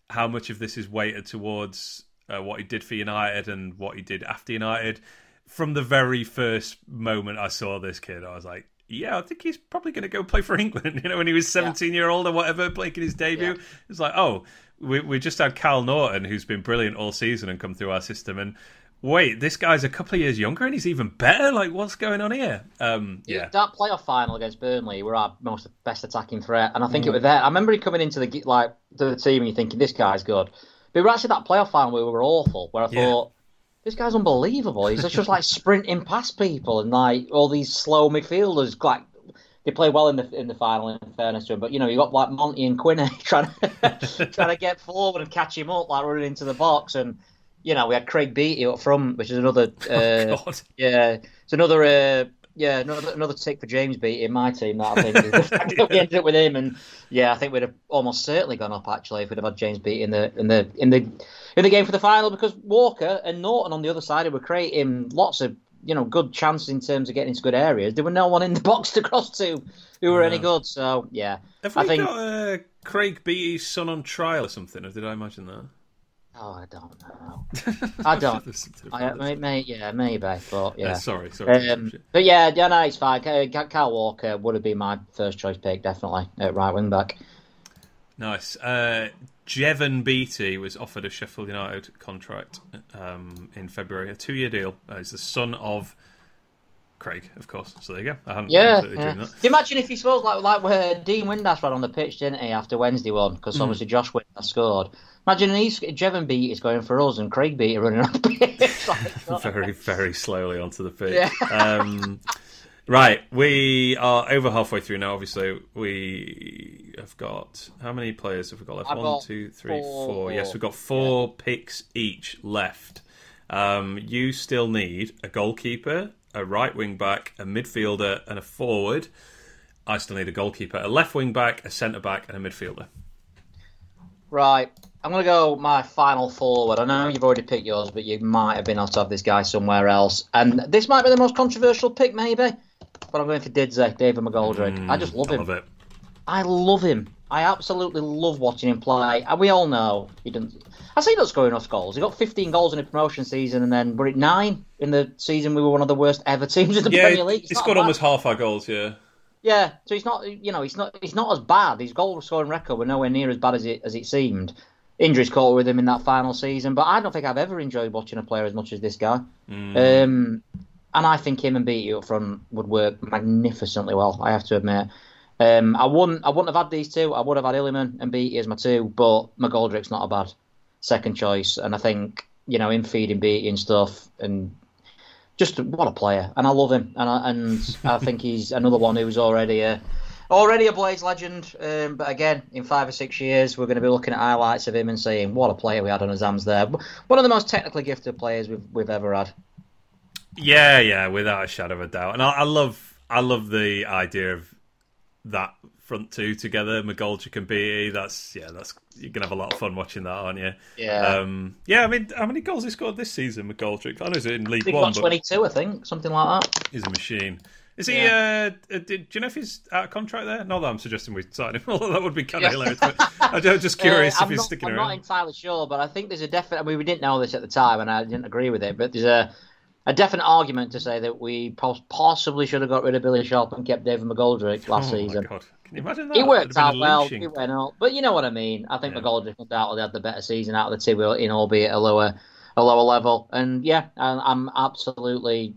how much of this is weighted towards uh, what he did for United and what he did after United, from the very first moment I saw this kid, I was like, yeah, I think he's probably going to go play for England. You know, when he was 17 year old or whatever, making his debut, Yeah. it's like, oh, we we just had Kyle Naughton, who's been brilliant all season and come through our system, and wait, this guy's a couple of years younger and he's even better. Like, what's going on here? Um, yeah, That playoff final against Burnley were our most best attacking threat, and I think it was there. I remember he coming into the like to the team and you thinking this guy's good. But it was actually that playoff final where we were awful, where I Yeah. thought this guy's unbelievable. He's just like sprinting past people and like all these slow midfielders. Like they play well in the in the final, in fairness to him. But you know you got like Monty and Quinney trying to trying to get forward and catch him up, like running into the box and. You know, we had Craig Beattie up front, which is another uh, God. yeah, it's another uh, yeah, another, another tick for James Beattie in my team. That I think we ended up with him, and yeah, I think we'd have almost certainly gone up actually if we'd have had James Beattie in the in the in the in the game for the final because Walker and Naughton on the other side were creating lots of you know good chances in terms of getting into good areas. There were no one in the box to cross to who were any good. So yeah, have we I think, got uh, Craig Beattie's son on trial or something? Or did I imagine that? Oh, I don't know. I don't. I, may, may, yeah, maybe, but yeah. Uh, sorry, sorry. Um, but yeah, yeah, no, it's fine. Kyle Walker would have been my first choice pick, definitely at right wing back. Nice. Uh, Jevon Beattie was offered a Sheffield United contract um, in February, a two-year deal. Uh, he's the son of Craig, of course. So there you go. I haven't yeah, yeah. Can you imagine if he scores like like where Dean Windass ran on the pitch, didn't he, after Wednesday one? Because mm. obviously Josh Windass scored. Imagine he's Jevon Beattie is going for us and Craig Beattie running on the pitch. like, very, very slowly onto the pitch. Yeah. Um, right, we are over halfway through now. Obviously, we have got how many players have we got left? I've One, got two, three, four. four. Yes, we've got four yeah. picks each left. Um, you still need a goalkeeper, a right wing back, a midfielder, and a forward. I still need a goalkeeper, a left wing back, a centre back, and a midfielder. Right. I'm going to go my final forward. I know you've already picked yours, but you might have been able to have this guy somewhere else. And this might be the most controversial pick, maybe. But I'm going for Didze, David McGoldrick. Mm, I just love I him. Love I love him. I absolutely love watching him play. And we all know he didn't. I see doesn't score enough goals. He got 15 goals in a promotion season, and then we're at nine in the season. We were one of the worst ever teams in the yeah, Premier League. He's he scored almost half our goals. Yeah. Yeah, so he's not, you know, he's not, he's not as bad. His goal scoring record were nowhere near as bad as it as it seemed. Injuries caught with him in that final season, but I don't think I've ever enjoyed watching a player as much as this guy. Mm. Um, and I think him and Beattie up front would work magnificently well. I have to admit. Um, I wouldn't, I wouldn't have had these two. I would have had Iliman and Beattie as my two, but McGoldrick's not a bad second choice. And I think you know him feeding Beattie and stuff, and just what a player. And I love him, and I, and I think he's another one who's already a already a Blaze legend. Um, but again, in five or six years, we're going to be looking at highlights of him and saying, "What a player we had on his hands there." One of the most technically gifted players we've we've ever had. Yeah, yeah, without a shadow of a doubt. And I, I love I love the idea of that front two together, McGoldrick and Beattie. That's yeah, that's you're gonna have a lot of fun watching that, aren't you? Yeah. Um, yeah, I mean, how many goals he scored this season, McGoldrick? I know he's in League One. One, 22, I think, something like that. He's a machine. Is he? Yeah. Uh, did, do you know if he's out of contract there? Not that I'm suggesting we sign him. Although that would be kind of hilarious. But I'm just uh, curious uh, if he's not, sticking I'm around. I'm not entirely sure, but I think there's a definite. I mean, we didn't know this at the time, and I didn't agree with it. But there's a a definite argument to say that we possibly should have got rid of Billy Sharp and kept David McGoldrick last oh season. God. Can you imagine that? It worked out well. It went out, but you know what I mean. I think yeah. McGoldrick undoubtedly had the better season out of the two, in albeit a lower a lower level. And yeah, I'm absolutely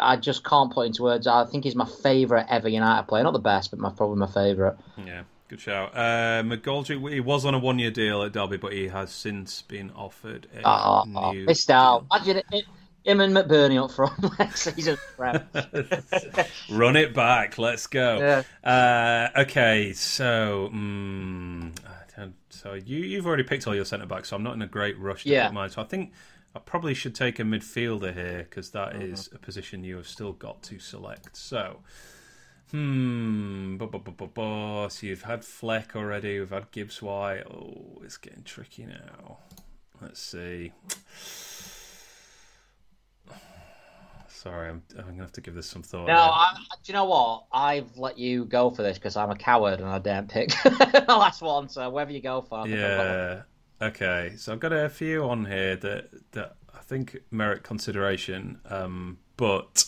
I just can't put into words. I think he's my favourite ever United player. Not the best, but my probably my favourite. Yeah, good shout. Uh, McGoldrick, he was on a one year deal at Derby, but he has since been offered a oh, new. Missed out. Imagine it, him and McBurnie up front next season. Run it back. Let's go. Yeah. Uh, okay, so. Um, so you, you've already picked all your centre backs, so I'm not in a great rush to yeah. pick mine. So I think I probably should take a midfielder here because that mm-hmm. is a position you have still got to select. So, hmm, so you've had Fleck already. We've had Gibbs White. Oh, it's getting tricky now. Let's see. Sorry, I'm, I'm gonna have to give this some thought. No, I, do you know what? I've let you go for this because I'm a coward and I daren't pick the last one. So wherever you go for, yeah. Okay, so I've got a few on here that that I think merit consideration. Um, but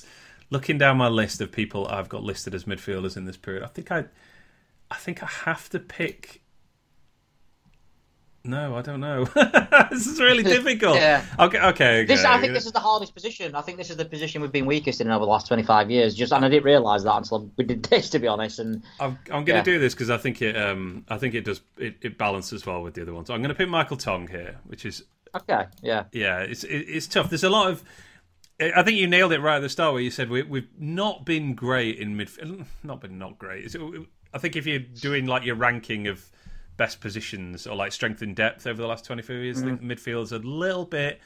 looking down my list of people I've got listed as midfielders in this period, I think I, I think I have to pick. No, I don't know. this is really difficult. yeah. Okay. Okay. This, I think this is the hardest position. I think this is the position we've been weakest in over the last twenty-five years. Just, and I didn't realise that until we did this, to be honest. And I'm, I'm going to yeah. do this because I think it, um, I think it does, it, it balances well with the other ones. I'm going to pick Michael Tong here, which is okay. Yeah. Yeah, it's it, it's tough. There's a lot of. I think you nailed it right at the start where you said we, we've not been great in midfield. Not been not great. I think if you're doing like your ranking of best positions or like strength and depth over the last 24 years. Mm-hmm. I think mm. midfield's a little bit,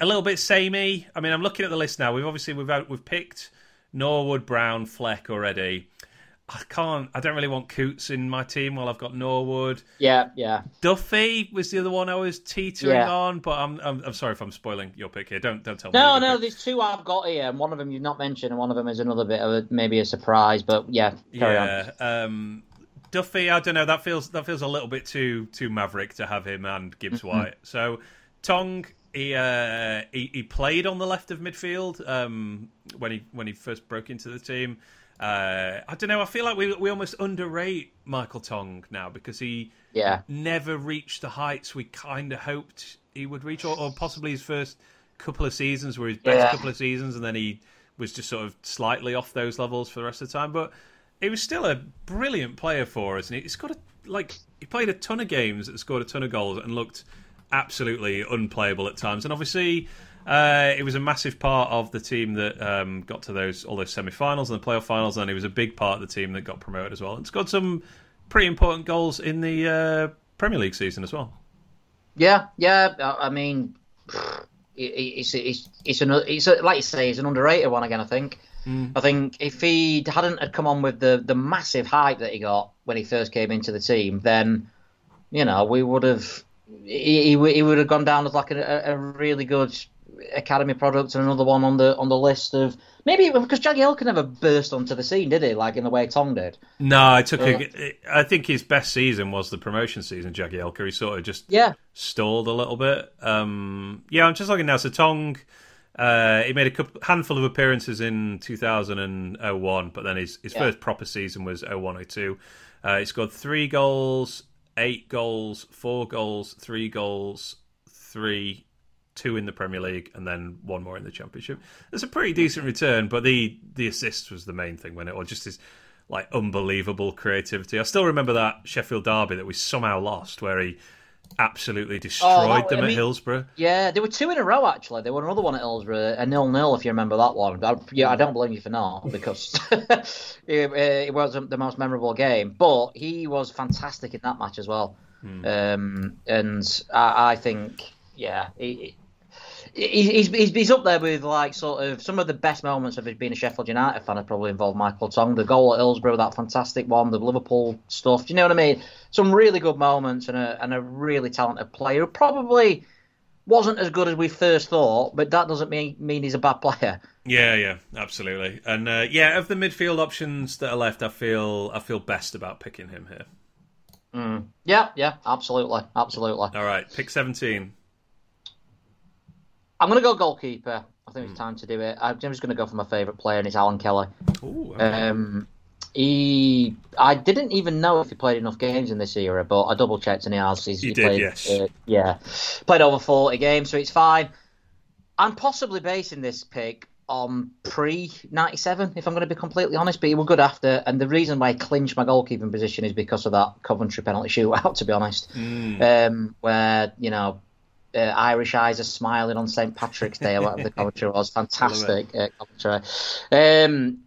a little bit samey. I mean, I'm looking at the list now. We've obviously we've we've picked Norwood, Brown, Fleck already. I can't. I don't really want Coutts in my team while I've got Norwood. Yeah, yeah. Duffy was the other one I was teetering Yeah. on, but I'm, I'm I'm sorry if I'm spoiling your pick here. Don't don't tell me. No, no. There's two I've got here, and one of them you've not mentioned, and one of them is another bit of a, maybe a surprise. But yeah, carry on. yeah. Um, Duffy, I don't know. That feels that feels a little bit too too maverick to have him and Gibbs Mm-hmm. White. So Tong, he, uh, he he played on the left of midfield um, when he when he first broke into the team. Uh, I don't know. I feel like we we almost underrate Michael Tong now because he Yeah, never reached the heights we kind of hoped he would reach, or, or possibly his first couple of seasons were his best Yeah. couple of seasons, and then he was just sort of slightly off those levels for the rest of the time. But he was still a brilliant player for us, and he's got a like he played a ton of games scored a ton of goals and looked absolutely unplayable at times. And obviously, uh, it was a massive part of the team that um, got to those all those semi-finals and the playoff finals, and he was a big part of the team that got promoted as well. And scored some pretty important goals in the uh, Premier League season as well. yeah, yeah. I I mean, it's it's it's an it's a, like you say, it's an underrated one again. I think. I think if he hadn't had come on with the the massive hype that he got when he first came into the team, then you know we would have he, he, would- he would have gone down as like a, a really good academy product and another one on the on the list of maybe because Jagielka never burst onto the scene, did he? Like in the way Tong did. No, I took. A, I think his best season was the promotion season. Jagielka, he sort of just Yeah, stalled a little bit. Um, yeah, I'm just looking now. So Tong, uh, he made a couple, handful of appearances in 2001, but then his, his Yeah. first proper season was 0102. Uh, he scored three goals, eight goals, four goals, three goals, three, two in the Premier League, and then one more in the Championship. It's a pretty decent return, but the the assist was the main thing when it, or just his like unbelievable creativity. I still remember that Sheffield derby that we somehow lost, where he absolutely destroyed that- them I at Hillsborough. yeah. There were two in a row actually. There were another one at Hillsborough, a nil nil if you remember that one. I, yeah, I don't blame you for not because it, it wasn't the most memorable game, but he was fantastic in that match as well. Um, and I, I think, yeah, he, he's, he's he's up there with like sort of some of the best moments of being a Sheffield United fan have probably involved Michael Tong. The goal at Hillsborough, that fantastic one, the Liverpool stuff. Do you know what I mean? Some really good moments and a and a really talented player who probably wasn't as good as we first thought, but that doesn't mean mean he's a bad player. Yeah, yeah, absolutely. And uh, yeah, of the midfield options that are left, I feel I feel best about picking him here. Yeah, yeah, absolutely, absolutely. All right, pick 17. I'm gonna go goalkeeper. I think it's time to do it. I'm just gonna go for my favourite player, and it's Alan Kelly. Ooh, Um, he, I didn't even know if he played enough games in this era, but I double checked and he has. He's, He did, played, yes. uh, yeah, played over forty games, so it's fine. I'm possibly basing this pick on pre '97, if I'm going to be completely honest. But he was good after, and the reason why I clinched my goalkeeping position is because of that Coventry penalty shootout. To be honest, um, where you know. Uh, Irish eyes are smiling on St Patrick's Day, whatever the commentary was. Fantastic uh, commentary. Um,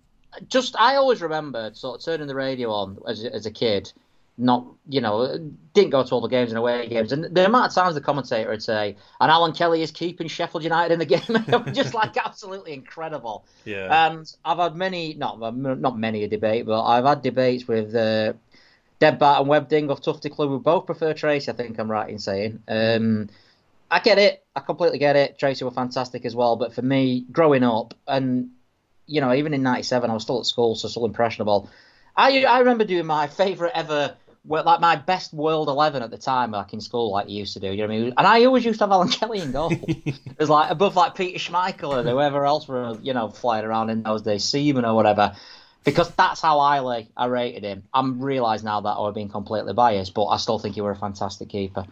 just I always remembered sort of turning the radio on as as a kid, not you know didn't go to all the games and away games, and the amount of times the commentator would say, "And Alan Kelly is keeping Sheffield United in the game," just like absolutely incredible. yeah. And I've had many, not not many a debate, but I've had debates with uh, Deb Bart and Webding of Tufty Club who both prefer Tracey. I think I'm right in saying. Um, I get it. I completely get it. Tracey were fantastic as well, but for me, growing up and you know, even in '97, I was still at school, so still impressionable. I I remember doing my favourite ever, like my best World Eleven at the time, like in school, like you used to do. You know what I mean? And I always used to have Alan Kelly in goal. it was like above like Peter Schmeichel and whoever else were, you know, flying around in those days, Seaman or whatever. Because that's how highly I rated him. I'm realised now that I was being completely biased, but I still think he were a fantastic keeper.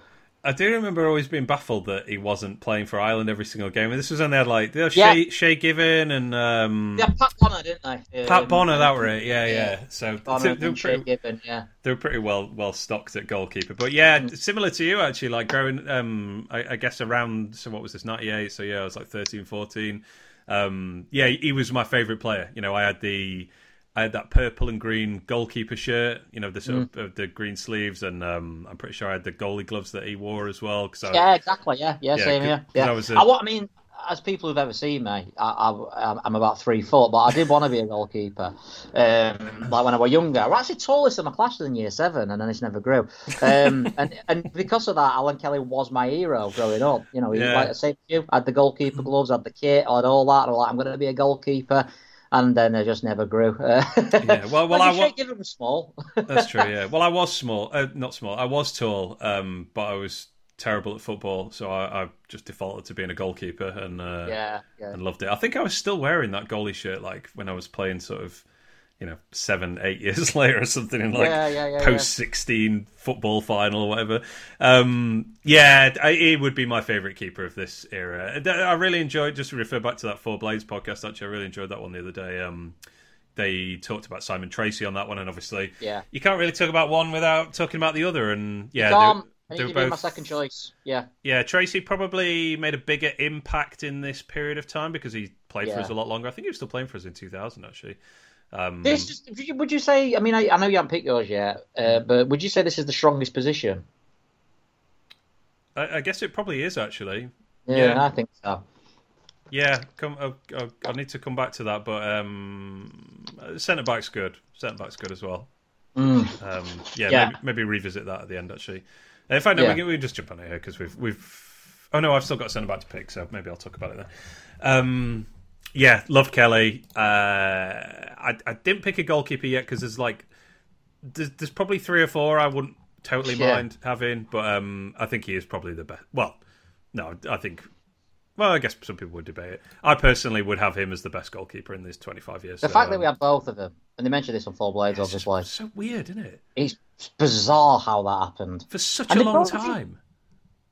I do remember always being baffled that he wasn't playing for Ireland every single game. And this was when they had like know, Yeah. Shay, Shay Given and um, Yeah, Pat Bonner, didn't they? Pat Um, Bonner. That were it. Yeah, yeah. yeah. So Bonner they, were pretty, Given, yeah. they were pretty well well stocked at goalkeeper. But yeah, Mm. similar to you actually. Like growing, um, I, I guess around so what was this ninety eight? So yeah, I was like 13, 14. Um, yeah, he was my favourite player. You know, I had the I had that purple and green goalkeeper shirt. You know, the sort Mm. of, the green sleeves, and um, I'm pretty sure I had the goalie gloves that he wore as well. Because Yeah, exactly. Yeah, yeah, Yeah, same here. Yeah. I was a- I, wa- I mean, as people who've ever seen me, I, am about three foot, but I did want to be a goalkeeper. Um, like when I was younger, I was actually tallest in my class in year seven, and then it never grew. Um, and and because of that, Alan Kelly was my hero growing up. You know, he, yeah. like I say, you I had the goalkeeper gloves, I had the kit, I had all that. And I was like, I'm going to be a goalkeeper and then I just never grew. yeah, well, well, I was give him small. that's true. Yeah, well, I was small, uh, not small. I was tall, um, but I was terrible at football, so I, I just defaulted to being a goalkeeper and uh, yeah, yeah, and loved it. I think I was still wearing that goalie shirt like when I was playing sort of you know seven eight years later or something in like yeah, yeah, yeah, post sixteen football final or whatever. Um, yeah, I, he would be my favorite keeper of this era. I really enjoyed. Just to refer back to that Four Blades podcast. Actually, I really enjoyed that one the other day. Um, they talked about Simon Tracey on that one, and obviously, yeah, you can't really talk about one without talking about the other. And yeah, I think both... my second choice. Yeah. Yeah, Tracey probably made a bigger impact in this period of time because he played for us a lot longer. I think he was still playing for us in 2000, actually. Um, this would you say? I mean, I, I know you haven't picked yours yet, uh, but would you say this is the strongest position? I, I guess it probably is actually. Yeah, yeah. I think so. Yeah, come. I, I, I, need to come back to that, but um, centre back's good. Centre back's good as well. Mm. Um, yeah, yeah. Maybe, maybe, revisit that at the end actually. In fact, no, yeah. we, can, we can just jump on it here because we've we've. Oh no, I've still got centre back to pick, so maybe I'll talk about it then. Um, yeah, love Kelly. Uh, I I didn't pick a goalkeeper yet because there's like there's, there's, probably three or four I wouldn't totally yeah. mind having, but um, I think he is probably the best. Well, no, I think. Well, I guess some people would debate it. I personally would have him as the best goalkeeper in these 25 years. The so, fact um, that we have both of them, and they mentioned this on Four Blades, obviously. So weird, isn't it? It's bizarre how that happened for such and a long time.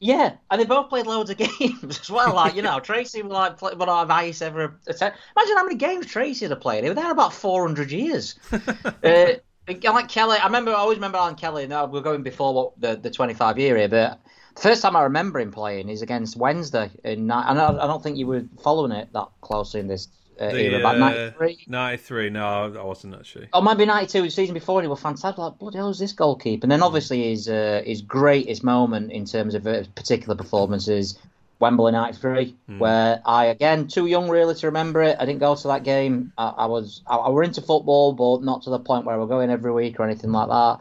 Yeah, and they both played loads of games as well. Like you know, Tracey would like play, would have ice ever. Imagine how many games Tracey had played. He was there about four hundred years. uh, like Kelly, I remember. I always remember Alan Kelly. Now we're going before what the the twenty five year here, but the first time I remember him playing is against Wednesday. In, and I, I don't think you were following it that closely in this uh, the, era, about 93. Uh, 93, no, I wasn't actually. Oh, maybe 92, the season before, and he was fantastic. Like, bloody hell, is this goalkeeper? And then obviously his, uh, his greatest moment in terms of uh, particular performances, Wembley 93, mm. where I, again, too young really to remember it. I didn't go to that game. I, I was, I, I were into football, but not to the point where we're going every week or anything like that.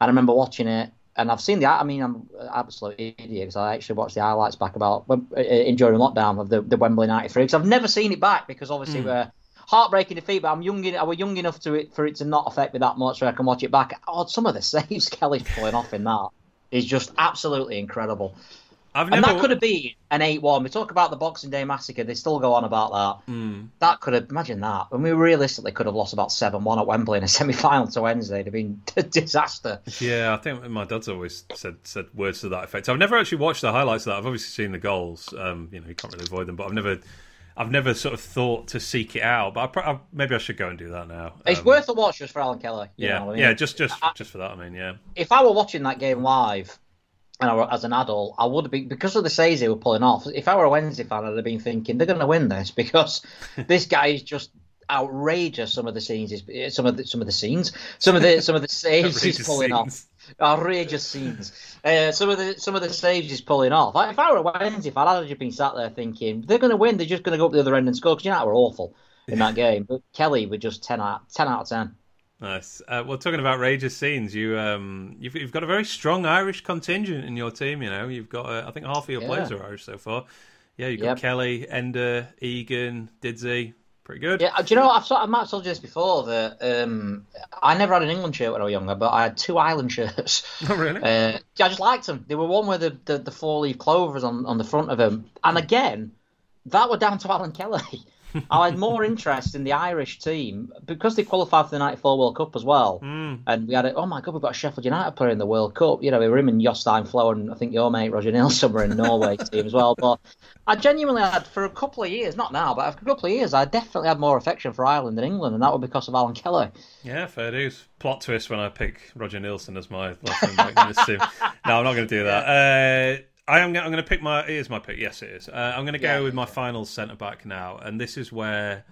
And I remember watching it and I've seen the. I mean, I'm absolute idiot because I actually watched the highlights back about uh, in during lockdown of the, the Wembley '93 because I've never seen it back because obviously mm. we're heartbreaking defeat. But I'm young. I was young enough to it for it to not affect me that much, so I can watch it back. Oh, some of the saves Kelly's pulling off in that is just absolutely incredible. I've and that could have been an eight-one. We talk about the Boxing Day massacre; they still go on about that. Mm. That could have imagine that. When we realistically could have lost about seven-one at Wembley in a semi-final to Wednesday. It'd have been a disaster. Yeah, I think my dad's always said said words to that effect. I've never actually watched the highlights of that. I've obviously seen the goals. Um, you know, you can't really avoid them, but I've never. I've never sort of thought to seek it out, but I, I, maybe I should go and do that now. It's um, worth a watch just for Alan Kelly. yeah, know, yeah, just just I, just for that. I mean, yeah. If I were watching that game live, and I, as an adult, I would have been because of the saves they were pulling off. If I were a Wednesday fan, I'd have been thinking they're going to win this because this guy is just outrageous. Some of the scenes, is some of the some of the scenes, some of the some of the saves he's pulling scenes. off. Outrageous scenes. Uh, some of the some of the saves he's pulling off. If I were a Wednesday fan, I'd have been sat there thinking they're going to win. They're just going to go up the other end and score because you know we're awful in that game. But Kelly were just ten out ten out of ten. Nice. Uh, well, talking about outrageous scenes, you um, you've, you've got a very strong Irish contingent in your team. You know, you've got uh, I think half of your yeah. players are Irish so far. Yeah, you've got yep. Kelly, Enda, Egan, Didsey. Pretty good. Yeah, do you know I've sort I might have told you this before that um, I never had an England shirt when I was younger, but I had two Ireland shirts. Oh really? Uh, I just liked them. They were one with the, the, the four leaf clovers on, on the front of them, and again, that were down to Alan Kelly. I had more interest in the Irish team because they qualified for the '94 World Cup as well. Mm. And we had it. Oh my God, we've got a Sheffield United player in the World Cup. You know, we were him and Jostein Flo, and I think your mate Roger Nilsen were in Norway team as well. But I genuinely had for a couple of years, not now, but for a couple of years, I definitely had more affection for Ireland than England, and that was because of Alan Kelly. Yeah, fair dues. Plot twist when I pick Roger Nilsen as my last name. no, I'm not going to do that. Uh, I am. I'm going to pick my. It is my pick. Yes, it is. Uh, I'm going to go yeah, with my final centre back now, and this is where.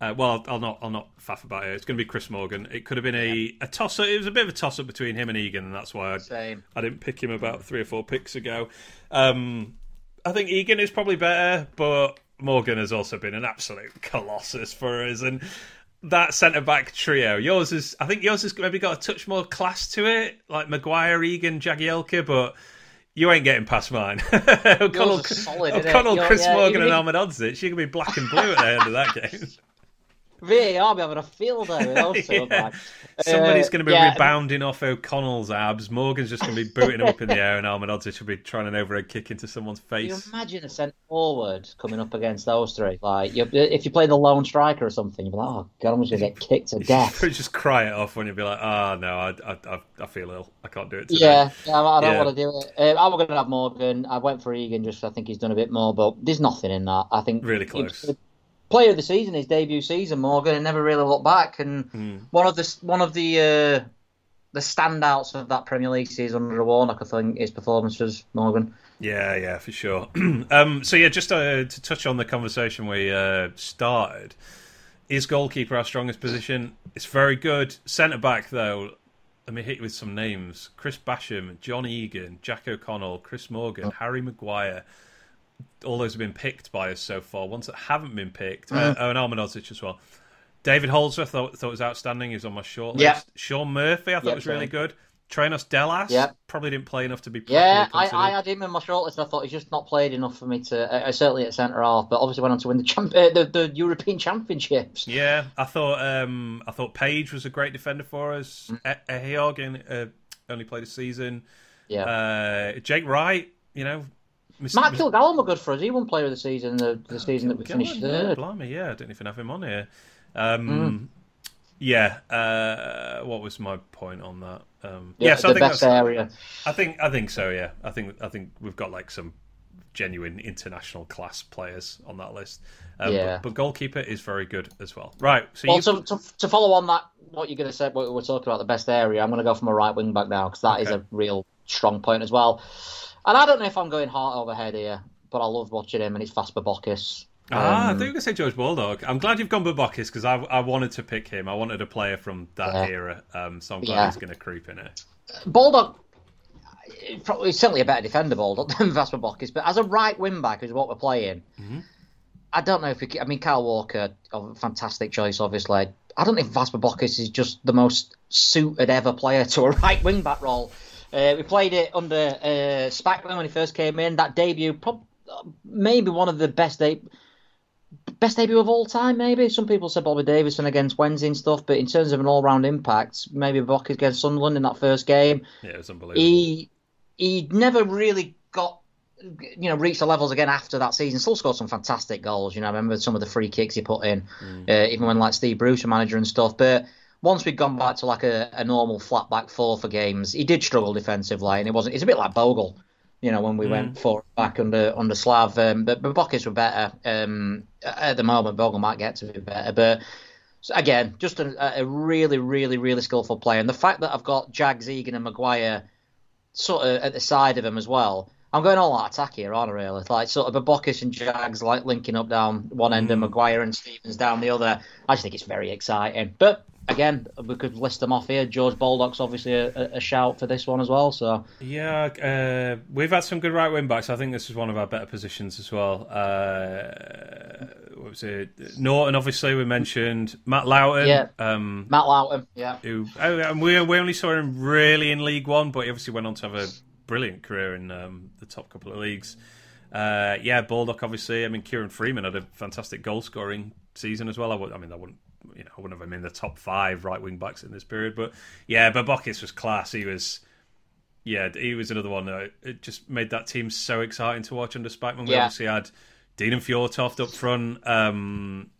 Uh, well, I'll, not. I'll not faff about it. It's going to be Chris Morgan. It could have been a, yeah. a toss up. It was a bit of a toss up between him and Egan, and that's why I, Same. I didn't pick him about three or four picks ago. Um, I think Egan is probably better, but Morgan has also been an absolute colossus for us, and that centre back trio. Yours is, I think yours has maybe got a touch more class to it, like Maguire, Egan, Jagielka, but you ain't getting past mine. O'Connell, solid, O'Connell Chris yeah, Morgan, and Ahmedhodzic. You can be black and blue at the end of that game. VAR be having a field day with those Yeah. like. Somebody's Uh, going to be yeah, rebounding off O'Connell's abs. Morgan's just going to be booting him up in the air, and Ahmedhodzic will be trying an overhead kick into someone's face. Can you imagine a centre forward coming up against those three? Like, if you play the lone striker or something, you'd be like, oh, God, I'm just going to get kicked to death. Just cry it off when you'd be like, "Ah, no, I, I, I, feel ill. I can't do it today." Yeah, yeah, I don't Yeah. want to do it. Um, I was going to have Morgan. I went for Egan just. I think he's done a bit more, but there's nothing in that. I think Really close. Player of the season, his debut season, Morgan, and never really looked back. And Hmm. one of the one of the uh, the standouts of that Premier League season under Warnock, I think, his performance was Morgan. Yeah, yeah, for sure. um, so yeah, just uh, to touch on the conversation we uh, started, is goalkeeper our strongest position? It's very good. Centre back though, let me hit you with some names: Chris Basham, John Egan, Jack O'Connell, Chris Morgan, Harry Maguire. All those have been picked by us so far. Ones that haven't been picked, uh, oh, and Ahmedhodzic as well. David Holdsworth thought, thought was outstanding. He was on my short list. Sean Murphy, I thought Yeah, was really good. Traianos Dellas Yeah. probably didn't play enough to be. Yeah, I. I had him in my shortlist. and I thought he's just not played enough for me to. Uh, certainly at centre half, but obviously went on to win the champ, uh, the, the European Championships. Yeah, I thought um, I thought Page was a great defender for us. Mm. E- uh, only played a season. Yeah. Uh, Jake Wright, you know, Mr. Kilgallon were good for us. He won Player of the Season the, the season that we finished yeah, third. blimey, yeah, I didn't even have him on here. Um, Mm. Yeah, uh, what was my point on that? Um, Yeah, yes, I the think best that's, area. I think I think so. Yeah, I think I think we've got like some genuine international class players on that list. Um, Yeah. but, but goalkeeper is very good as well. Right, so Well, you to, to, to follow on that, what you're going to say, what we're talking about, the best area, I'm going to go for my right wing back now because that is Okay. a real strong point as well. And I don't know if I'm going heart over head here, but I love watching him, and it's Vas Borbokis. Ah, I Um, thought you were going to say George Baldock. I'm glad you've gone Borbokis because I, I wanted to pick him. I wanted a player from that Yeah. era, um, so I'm glad Yeah. he's going to creep in it. Baldock, probably he's certainly a better defender, Baldock, than Vas Borbokis, but as a right wing back, is what we're playing. Mhm. I don't know if we. c- I mean, Kyle Walker, a fantastic choice, obviously. I don't know if Vas Borbokis is just the most suited ever player to a right wing back role. Uh, we played it under uh, Spackman when he first came in. That debut, prob- maybe one of the best de- best debut of all time. Maybe some people said Bobby Davison against Wednesday and stuff, but in terms of an all round impact, maybe Bockus against Sunderland in that first game Yeah, it was unbelievable. he he never really got you know reached the levels again after that season. Still scored some fantastic goals. You know, I remember some of the free kicks he put in, uh, even when like Steve Bruce was manager and stuff. But once we'd gone back to like a, a normal flat back four for games, he did struggle defensively, and it wasn't. It's a bit like Bogle. You know, when we went four back under under Slav, um, but but Bockus were better um, at the moment. Bogle might get to be better, but again, just a, a really, really, really skillful player. And the fact that I've got Jags, Egan, and Maguire sort of at the side of him as well, I'm going all out attack here, aren't I? Really, like sort of Borbokis and Jags like linking up down one end, and Maguire and Stevens down the other. I just think it's very exciting. But again, we could list them off here. George Baldock's obviously a, a- shout for this one as well. So Yeah, uh, we've had some good right wing backs. I think this is one of our better positions as well. Uh, what was it? Naughton, obviously, we mentioned. Matt Lowton. Yeah. Um, Matt Lowton, yeah. who oh, and we we only saw him really in League One, but he obviously went on to have a brilliant career in um, the top couple of leagues. Uh, yeah, Baldock obviously. I mean, Kieran Freeman had a fantastic goal scoring season as well. I, would, I mean, I wouldn't you know I wouldn't have him in the top five right wing backs in this period, but yeah, Borbokis was class. He was. Yeah, he was another one. That it just made that team so exciting to watch under Spackman. We Yeah. obviously had Dean and Fjørtoft up front. Um,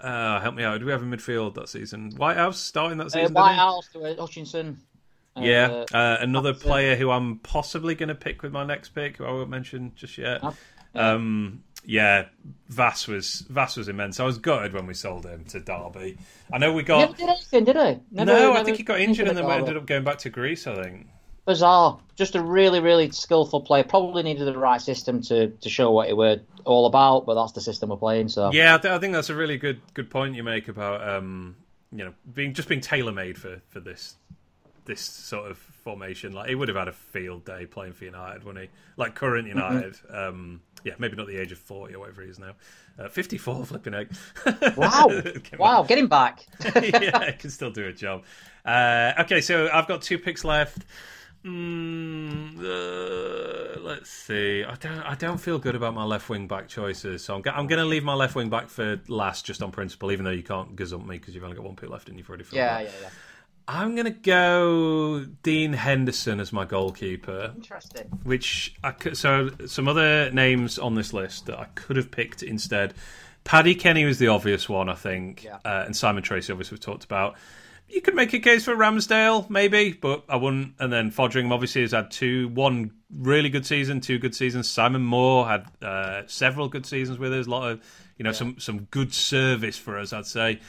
uh, help me out. Did we have a midfield that season? Whitehouse starting that Uh, season. didn't White he? House uh, Hutchinson. Uh, Yeah, uh, another player who I'm possibly going to pick with my next pick, who I won't mention just yet. Um, yeah, Vass was Vass was immense. I was gutted when we sold him to Derby. I know we got Never did anything, did he? Never, no. I think he got injured and then we ended up going back to Greece. I think. bizarre. Just a really, really skillful player. Probably needed the right system to, to show what it were all about, but that's the system we're playing. So Yeah, I, th- I think that's a really good good point you make about um, you know being just being tailor made for for this this sort of formation. Like he would have had a field day playing for United, wouldn't he? Like current mm-hmm. United. Mm-hmm. Um, yeah, maybe not the age of forty or whatever he is now. Uh, Fifty-four, flipping egg. Wow! wow! Get him back. yeah, he can still do a job. Uh, okay, so I've got two picks left. Mm, uh, let's see. I don't. I don't feel good about my left wing back choices, so I'm, I'm going to leave my left wing back for last, just on principle. Even though you can't gazump me because you've only got one pick left and you've already filled yeah, yeah, yeah. I'm going to go Dean Henderson as my goalkeeper. Interesting. Which I could, so some other names on this list that I could have picked instead. Paddy Kenny was the obvious one, I think, yeah. uh, and Simon Tracey obviously, we've talked about you could make a case for Ramsdale, maybe, but I wouldn't. And then Foderingham obviously has had two, one really good season, two good seasons. Simon Moore had uh, several good seasons with us. A lot of, you know, yeah. some some good service for us, I'd say.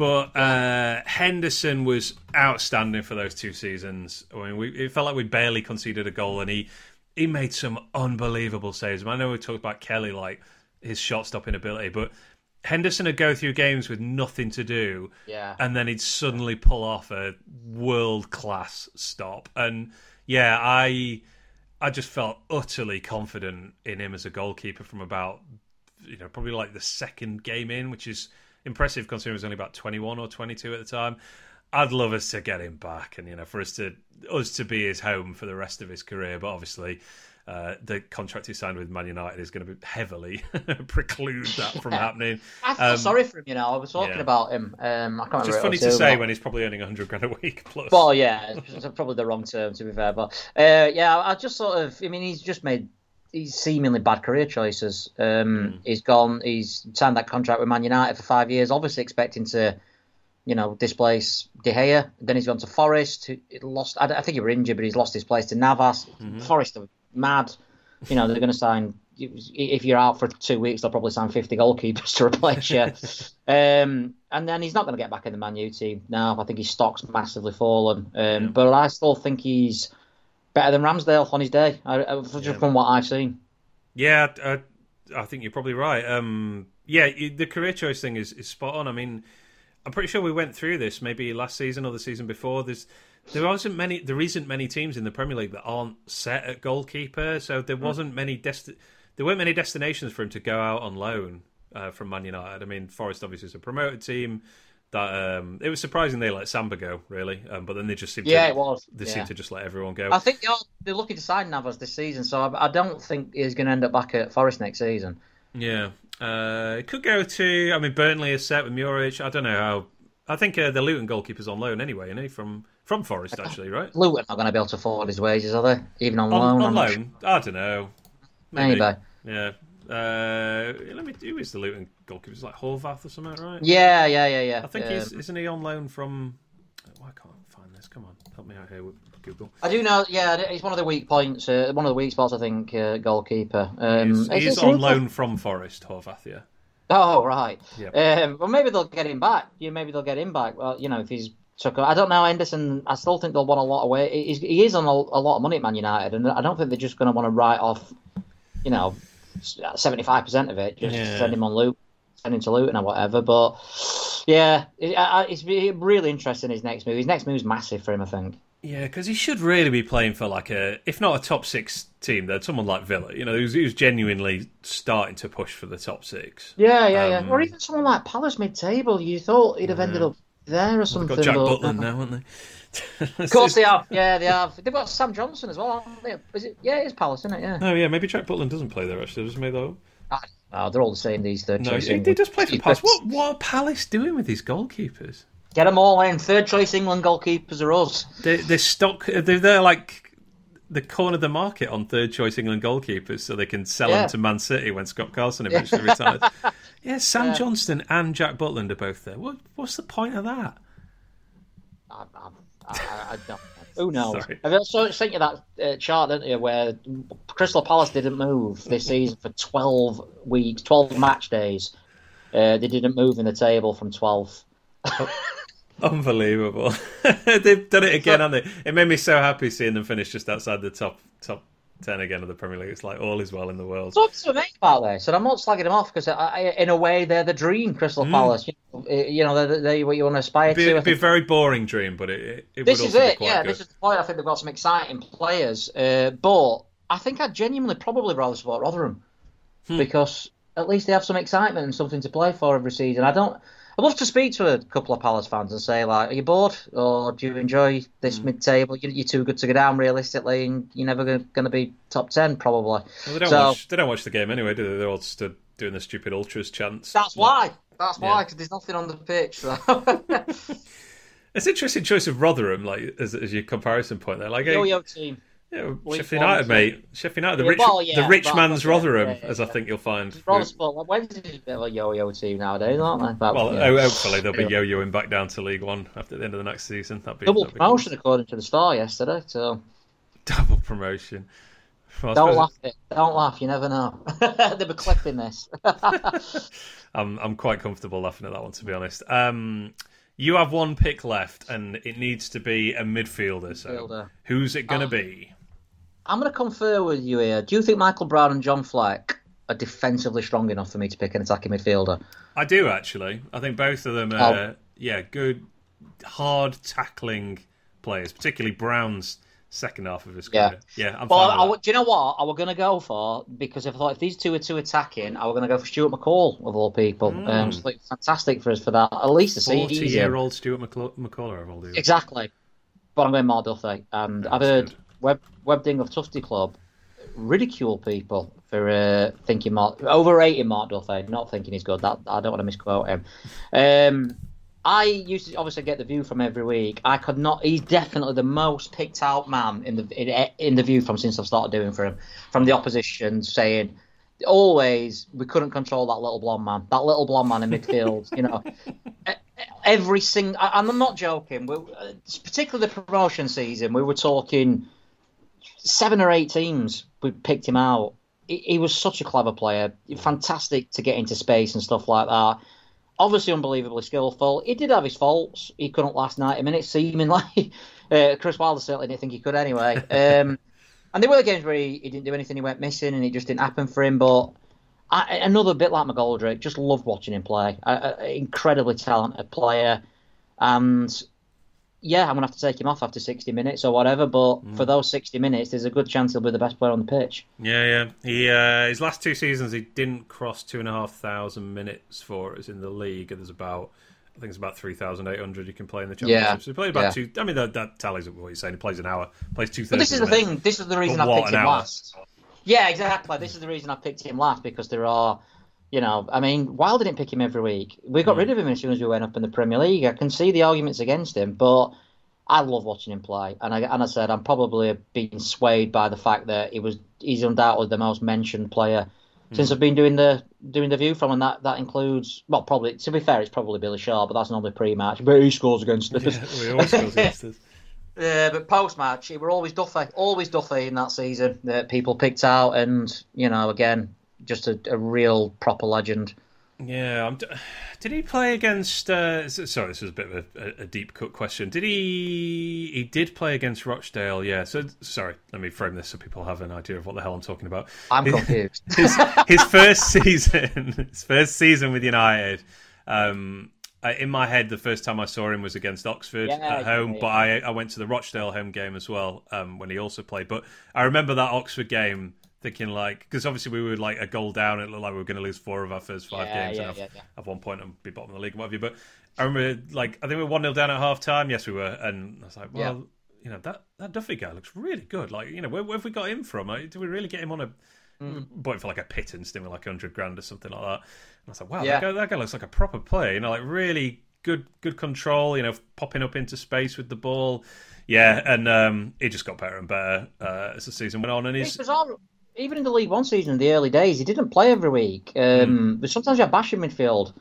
But uh, Henderson was outstanding for those two seasons. I mean, we, it felt like we barely conceded a goal, and he he made some unbelievable saves. I know we talked about Kelly, like his shot stopping ability, but Henderson would go through games with nothing to do, yeah, and then he'd suddenly pull off a world class stop. And yeah, I I just felt utterly confident in him as a goalkeeper from about you know probably like the second game in, which is impressive considering he was only about twenty one or twenty two at the time. I'd love us to get him back, and you know for us to us to be his home for the rest of his career. But obviously, uh, the contract he signed with Man United is going to be heavily preclude that from happening. I feel um, sorry for him. You know, I was talking yeah. about him. Um, I can't Just funny to say when he's probably earning hundred grand a week plus. Well, yeah, it's probably the wrong term to be fair, but uh, yeah, I just sort of. I mean, he's just made these seemingly bad career choices. Um, mm. He's gone. He's signed that contract with Man United for five years, obviously expecting to you know, displace De Gea. Then he's gone to Forest. He lost. I, think he was injured, but he's lost his place to Navas. Mm-hmm. Forest are mad. You know, they're going to sign. If you're out for two weeks, they'll probably sign 50 goalkeepers to replace you. um, and then he's not going to get back in the Man U team now. I think his stock's massively fallen. Um, But I still think he's better than Ramsdale on his day, just yeah. from what I've seen. Yeah, uh, I think you're probably right. Um, yeah, the career choice thing is, is spot on. I mean, I'm pretty sure we went through this maybe last season or the season before. There's there wasn't many there isn't many teams in the Premier League that aren't set at goalkeeper, so there hmm. wasn't many desti- there weren't many destinations for him to go out on loan uh, from Man United. I mean, Forest obviously is a promoted team. That um, it was surprising they let Samba go, really, um, but then they just seemed yeah, to, it was. They yeah. seemed to just let everyone go. I think they're, they're looking to sign Navas this season, so I, I don't think he's going to end up back at Forest next season. Yeah, uh, it could go to. I mean, Burnley is set with Muric. I don't know how I think uh, the Luton goalkeeper's on loan anyway, isn't he? From from Forest, actually, right? Luton not going to be able to afford his wages, are they? Even on, on loan? On loan? Sure. I don't know. Maybe. Maybe. Yeah. Uh, let me. Who is the Luton goalkeeper? Is like Horvath or something, right? Yeah, yeah, yeah, yeah. I think um, he's isn't he on loan from? Why oh, can't find this? Come on, help me out here with Google. I do know. Yeah, it's one of the weak points. Uh, one of the weak spots, I think. Uh, goalkeeper. Um, he's, he's on loan from Forest, Horvath. Yeah. Oh right. Yep. Um, well, maybe they'll get him back. Yeah, maybe they'll get him back. Well, you know, if he's took. I don't know. Henderson. I still think they'll want a lot away. He's, he is on a, a, lot of money at Man United, and I don't think they're just going to want to write off. You know, seventy five percent of it. Just yeah. send him on loop, send him to Luton or whatever. But yeah, it, it's really interesting his next move. His next move is massive for him. I think. Yeah, because he should really be playing for like a, if not a top six team, then someone like Villa. You know, he was, genuinely starting to push for the top six. Yeah, yeah, um, yeah. Or even someone like Palace mid-table. You thought he'd have yeah. ended up there or something. They've got Jack but, Butland now, haven't they? of course they have. Yeah, they have. They've got Sam Johnstone as well, haven't they? Is it? Yeah, it's Palace, isn't it? Yeah. Oh yeah, maybe Jack Butland doesn't play there actually. Does he though? Oh, they're all the same. These third no, he, he does play for Palace. What what are Palace doing with these goalkeepers? Get them all in. Third choice England goalkeepers are us. They, they're stock. They're, they're like the corner of the market on third choice England goalkeepers, so they can sell yeah. them to Man City when Scott Carson eventually retires. Yeah, Sam yeah. Johnstone and Jack Butland are both there. What, what's the point of that? I, I, I, I don't. Who knows? Sorry. I've also sent you that uh, chart, didn't you, where Crystal Palace didn't move this season for 12 weeks, 12 match days. Uh, they didn't move in the table from 12. Unbelievable. They've done it again, haven't they? It made me so happy seeing them finish just outside the top top ten again of the Premier League. It's like all is well in the world. Talk to me about this, and I'm not slagging them off because in a way they're the dream, Crystal Mm. Palace. You know, eh, you know they're, they're what you want to aspire be, to. It'd be a very boring dream, but it, it, this is it. Yeah, good. this is the point. I think they've got some exciting players, uh, but I think I'd genuinely probably rather support Rotherham Hmm. because at least they have some excitement and something to play for every season. I don't. I'd love to speak to a couple of Palace fans and say, like, are you bored or do you enjoy this Hmm. mid-table? You- You're too good to go down realistically, and you're never going to be top ten probably. Well, they don't So- watch. They don't watch the game anyway, do they? They're all stood doing the stupid ultras chants. That's why. That's why, because there's nothing on the pitch. So. It's an interesting choice of Rotherham, like as, as your comparison point there. Like, Yo-yo team. Yeah, League Sheffield One, United, mate. Sheffield United, the Yeah, rich, well, yeah, the rich but- man's yeah, Rotherham, yeah, as I yeah. think you'll find. Rollers, well, Wednesday's a bit of a yo-yo team nowadays, aren't they? But, Well, yeah. hopefully they'll be yo-yoing back down to League One after the end of the next season. That'd be Double that'd be promotion according to the Star yesterday. So. Double promotion. Well, don't laugh. It. Don't laugh. You never know. They'll be clipping this. I'm I'm quite comfortable laughing at that one, to be honest. Um, you have one pick left, and it needs to be a midfielder. So, Midfielder. who's it going to Oh. be? I'm going to confer with you here. Do you think Michael Brown and John Fleck are defensively strong enough for me to pick an attacking midfielder? I do actually. I think both of them are, yeah, good, hard tackling players, particularly Brown's second half of his career. Yeah, I'm Well, I, do you know what I was going to go for? Because if I thought if these two are too attacking, I was going to go for Stuart McCall of all people. Hmm. Um, so fantastic for us for that. At least a. Forty-year-old Stuart McCall- McCullough, I've all do. Exactly. But I'm going Mark Duffy. And I've heard good. Web, Webding of Tufty Club ridicule people for uh, thinking Mark, overrating Mark Duffy, not thinking he's good. That I don't want to misquote him. Um, I used to obviously get the view from every week. I could not. He's definitely the most picked out man in the in, in the view from since I've started doing for him. From the opposition saying, always we couldn't control that little blonde man. That little blonde man in midfield. you know, every single. And I'm not joking. We, uh, particularly the promotion season, we were talking seven or eight teams. We picked him out. He, he was such a clever player. Fantastic to get into space and stuff like that. Obviously, unbelievably skillful. He did have his faults. He couldn't last 90 minutes, seemingly. Uh, Chris Wilder certainly didn't think he could anyway. Um, and there were games where he, he didn't do anything, he went missing, and it just didn't happen for him. But I, another bit like McGoldrick, just loved watching him play. Incredibly talented player. And yeah, I'm going to have to take him off after 60 minutes or whatever. But for those 60 minutes, there's a good chance he'll be the best player on the pitch. Yeah, yeah. He uh, his last two seasons he didn't cross two and a half thousand minutes for us in the league. And there's about I think it's about three thousand eight hundred you can play in the championship. Yeah, So he played about yeah. two. I mean that, that tallies up what you're saying. He plays an hour, plays two But thirds. this is the thing. This is the reason But I picked him hour. last. Yeah, exactly. This is the reason I picked him last because there are, you know, I mean, Wilder didn't pick him every week. We got rid of him as soon as we went up in the Premier League. I can see the arguments against him, but I love watching him play. And I, and I said I'm probably being swayed by the fact that he was he's undoubtedly the most mentioned player Hmm. since I've been doing the doing the view from, and that that includes well, probably to be fair, it's probably Billy Sharp, but that's normally pre-match. But he scores against us. Yeah, we always scores against us. Yeah, but post match, it were always Duffy, always Duffy in that season that people picked out, and you know, again, just a, a real proper legend. Yeah, I'm, d- did he play against? Uh, sorry, this was a bit of a, a deep cut question. Did he? He did play against Rochdale. Yeah. So sorry, let me frame this so people have an idea of what the hell I'm talking about. I'm confused. his, his first season, his first season with United. Um, in my head, the first time I saw him was against Oxford Yeah, at home, yeah, but I, I went to the Rochdale home game as well um, when he also played. But I remember that Oxford game thinking like, because obviously we were like a goal down, it looked like we were going to lose four of our first five Yeah, games, yeah, and yeah, at- yeah. at one point and be bottom of the league and what have you. But I remember like I think we were one 0 down at half time. Yes, we were, and I was like, well. You know that that Duffy guy looks really good. Like, you know, where, where have we got him from? Like, do we really get him on a Mm. bought for like a pittance, doing like hundred grand or something like that. And I was like, wow, that, guy, that guy looks like a proper player. You know, like really good, good control. You know, popping up into space with the ball. Yeah, and um, he just got better and better uh, as the season went on. And he's bizarre. Even in the League One season, in the early days, he didn't play every week. Um, But sometimes you had Bash in midfield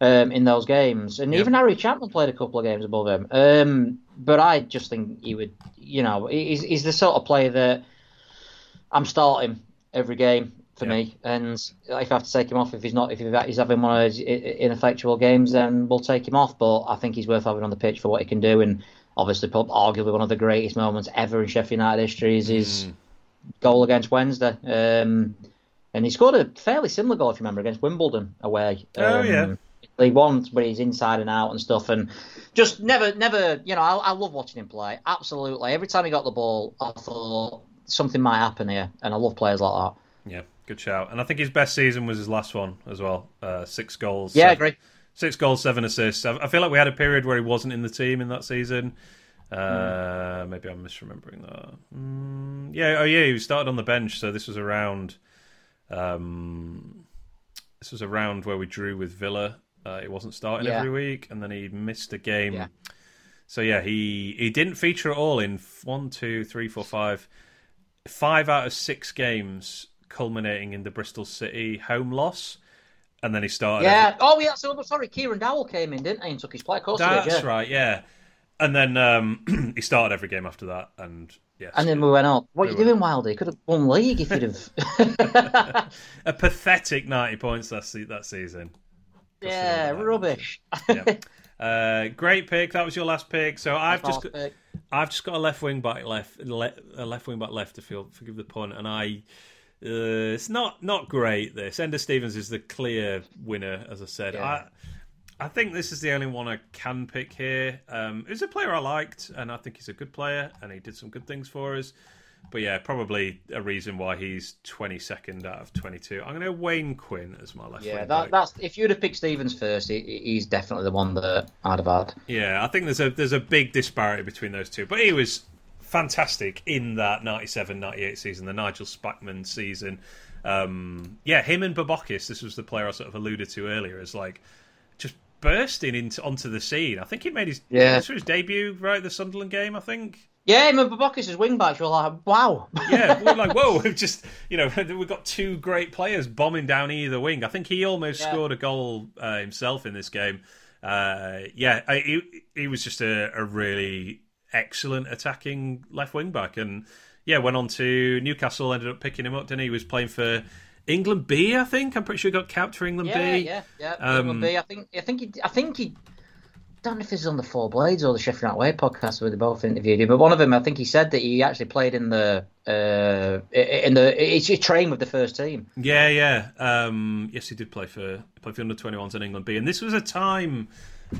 um, in those games, and Yep. even Harry Chapman played a couple of games above him. Um, but I just think he would, you know, he's, he's the sort of player that I'm starting every game for Yeah. me. And if I have to take him off, if he's not, if he's having one of those ineffectual games, then we'll take him off. But I think he's worth having on the pitch for what he can do, and obviously, arguably one of the greatest moments ever in Sheffield United history is his goal against Wednesday. Um, and he scored a fairly similar goal, if you remember, against Wimbledon away. Um, oh yeah. League One, where he's inside and out and stuff, and just never, never, you know, I, I love watching him play. Absolutely, every time he got the ball, I thought something might happen here, and I love players like that. Yeah, good shout. And I think his best season was his last one as well. Uh, six goals. Yeah, seven, agree. Six goals, seven assists. I, I feel like we had a period where he wasn't in the team in that season. Uh, mm. Maybe I'm misremembering that. Mm, yeah, oh yeah, he started on the bench, so this was around. Um, this was around where we drew with Villa. Uh, he wasn't starting yeah. every week, and then he missed a game. Yeah. So yeah, he he didn't feature at all in one, two, three, four, five, five out of six games, culminating in the Bristol City home loss. And then he started. Yeah. Every... Oh yeah. So sorry, Kieran Dowell came in, didn't he, and took his place. That's did, yeah. right. Yeah. And then um, he started every game after that, and yes. And then we went up. What are you went. doing, Wildy? You could have won league if you'd have. a pathetic ninety points that that season. Yeah, rubbish. yeah. Uh, great pick. That was your last pick. So I've just got, pick. I've just got a left wing back left, a left wing back left to feel forgive the pun, and I. Uh, it's not not great. This Enda Stevens is the clear winner, as I said. Yeah. I I think this is the only one I can pick here. Um, he's a player I liked, and I think he's a good player, and he did some good things for us. But yeah, probably a reason why he's 22nd out of 22. I'm going to Wayne Quinn as my left. Yeah, that, that's if you'd have picked Stevens first, he, he's definitely the one that I'd have had. Yeah, I think there's a there's a big disparity between those two, but he was fantastic in that 97-98 season, the Nigel Spackman season. Um, yeah, him and Borbokis. This was the player I sort of alluded to earlier as like bursting into onto the scene. I think he made his yeah. this was his debut right the Sunderland game. I think. Yeah, I remember Borbokis' wing backs were like, wow. yeah, we're like, whoa, we've just, you know, we've got two great players bombing down either wing. I think he almost yeah. scored a goal uh, himself in this game. Uh, yeah, I, he, he was just a, a really excellent attacking left wing back. And yeah, went on to Newcastle, ended up picking him up, didn't he? He was playing for England B, I think. I'm pretty sure he got capped for England yeah, B. Yeah, yeah, um, England B. I think, I think, he, I think he don't know if this is on the Four Blades or the Sheffield United Way podcast where they both interviewed him, but one of them, I think he said that he actually played in the uh, in the he trained with the first team. Yeah, yeah. Um, yes, he did play for play for under 21s in England B, and this was a time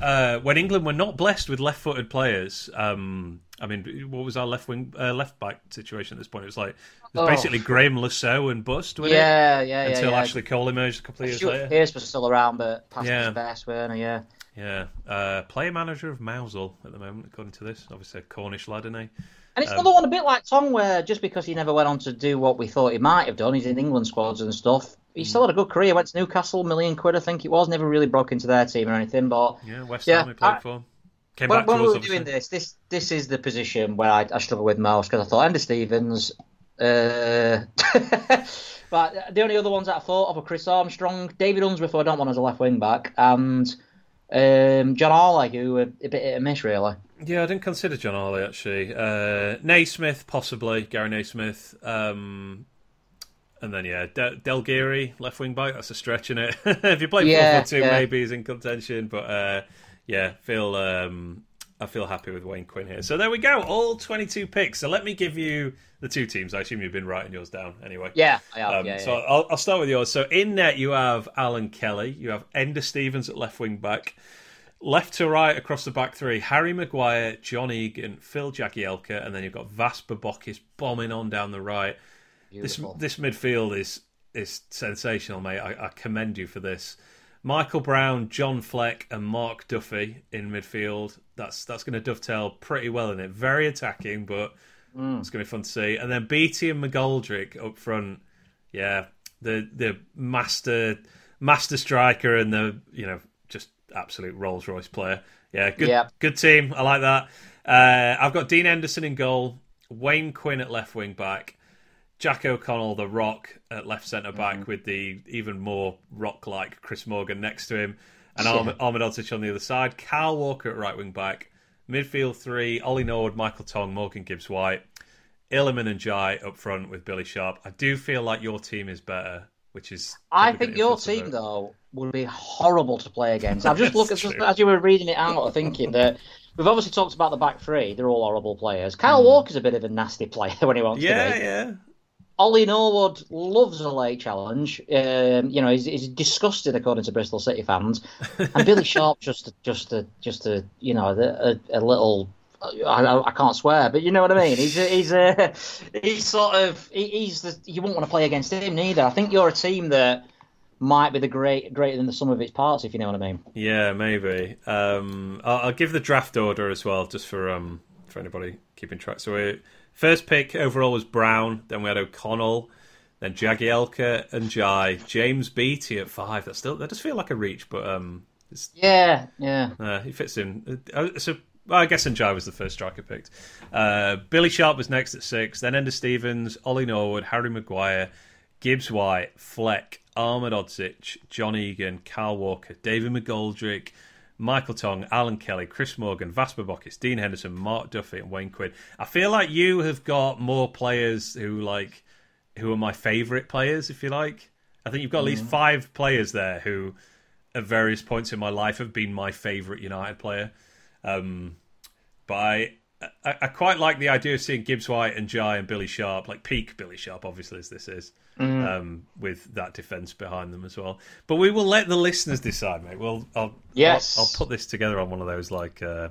uh, when England were not blessed with left-footed players. Um, I mean, what was our left wing, uh, left back situation at this point? It was like it was oh. basically Graham Saux and bust, wasn't yeah, it? Yeah, yeah, Until yeah. Ashley Cole emerged a couple of years Stuart later. Pearce was still around, but past yeah. his best, weren't he? Yeah. Yeah, uh, player manager of Mousehole at the moment, according to this. Obviously, a Cornish lad, isn't he? And it's um, another one a bit like Tom, where just because he never went on to do what we thought he might have done, he's in England squads and stuff. He still had a good career. Went to Newcastle, million quid, I think it was. Never really broke into their team or anything. But yeah, West Ham he played I, for. Came when, when we were doing this, this this is the position where I, I struggle with most because I thought Enda Stevens. Uh, but the only other ones that I thought of were Chris Armstrong, David Unsworth, I don't want as a left wing back, and um, John Harley, who were a bit hit and miss, really. Yeah, I didn't consider John Harley actually. Uh, Naysmith, possibly Gary Naysmith. Um, and then yeah, De- Del Geary, left wing back. That's a stretch in it. if you play yeah, 4 2, yeah. maybe he's in contention. But uh, yeah, feel um, I feel happy with Wayne Quinn here. So there we go, all 22 picks. So let me give you the two teams. I assume you've been writing yours down anyway. Yeah, I have. Um, yeah, so yeah. I'll, I'll, start with yours. So in net, you have Alan Kelly, you have Enda Stevens at left wing back. Left to right across the back three, Harry Maguire, John Egan, Phil Jagielka, and then you've got Vas Borbokis bombing on down the right. Beautiful. This this midfield is is sensational, mate. I, I commend you for this. Michael Brown, John Fleck, and Mark Duffy in midfield. That's that's going to dovetail pretty well in it. Very attacking, but mm. it's going to be fun to see. And then Beattie and McGoldrick up front. Yeah, the the master master striker and the you know just absolute Rolls Royce player. Yeah, good good team. I like that. Uh, I've got Dean Henderson in goal, Wayne Quinn at left wing back, Jack O'Connell, the Rock at left centre back, mm-hmm. with the even more rock like Chris Morgan next to him, and yeah. Ahmed on the other side. Kyle Walker at right wing back. Midfield three: Ollie Norwood, Michael Tong, Morgan Gibbs White, Iliman Ndiaye up front with Billy Sharp. I do feel like your team is better, which is. I think your team though would be horrible to play against. I've just looked at as you were reading it out, thinking that we've obviously talked about the back three; they're all horrible players. Kyle mm. Walker's a bit of a nasty player when he wants yeah, to be. Yeah, yeah. Ollie Norwood loves a late challenge. Um, you know, he's, he's, disgusted according to Bristol City fans, and Billy Sharp just just a just a you know a, a little. I, I, can't swear, but you know what I mean. He's a, he's a, he's sort of he's the you won't want to play against him neither. I think you're a team that might be the great greater than the sum of its parts, if you know what I mean. Yeah, maybe. Um, I'll, I'll, give the draft order as well, just for um for anybody keeping track. So we First pick overall was Brown. Then we had O'Connell. Then Jagielka and Ndiaye. James Beattie at five. That still that does feel like a reach, but um, yeah, yeah, uh, he fits in. Uh, so well, I guess Ndiaye was the first striker picked. Uh, Billy Sharp was next at six. Then Enda Stevens, Ollie Norwood, Harry Maguire, Gibbs White, Fleck, Ahmedhodzic, John Egan, Carl Walker, David McGoldrick, Michael Tong, Alan Kelly, Chris Morgan, Vas Borbokis, Dean Henderson, Mark Duffy, and Wayne Quinn. I feel like you have got more players who like who are my favourite players, if you like. I think you've got at least mm. five players there who, at various points in my life, have been my favourite United player. Um, but I, I, I, quite like the idea of seeing Gibbs White and Ndiaye and Billy Sharp, like peak Billy Sharp, obviously, as this is mm. um, with that defence behind them as well. But we will let the listeners decide, mate. Well, I'll yes, I'll, I'll put this together on one of those like uh,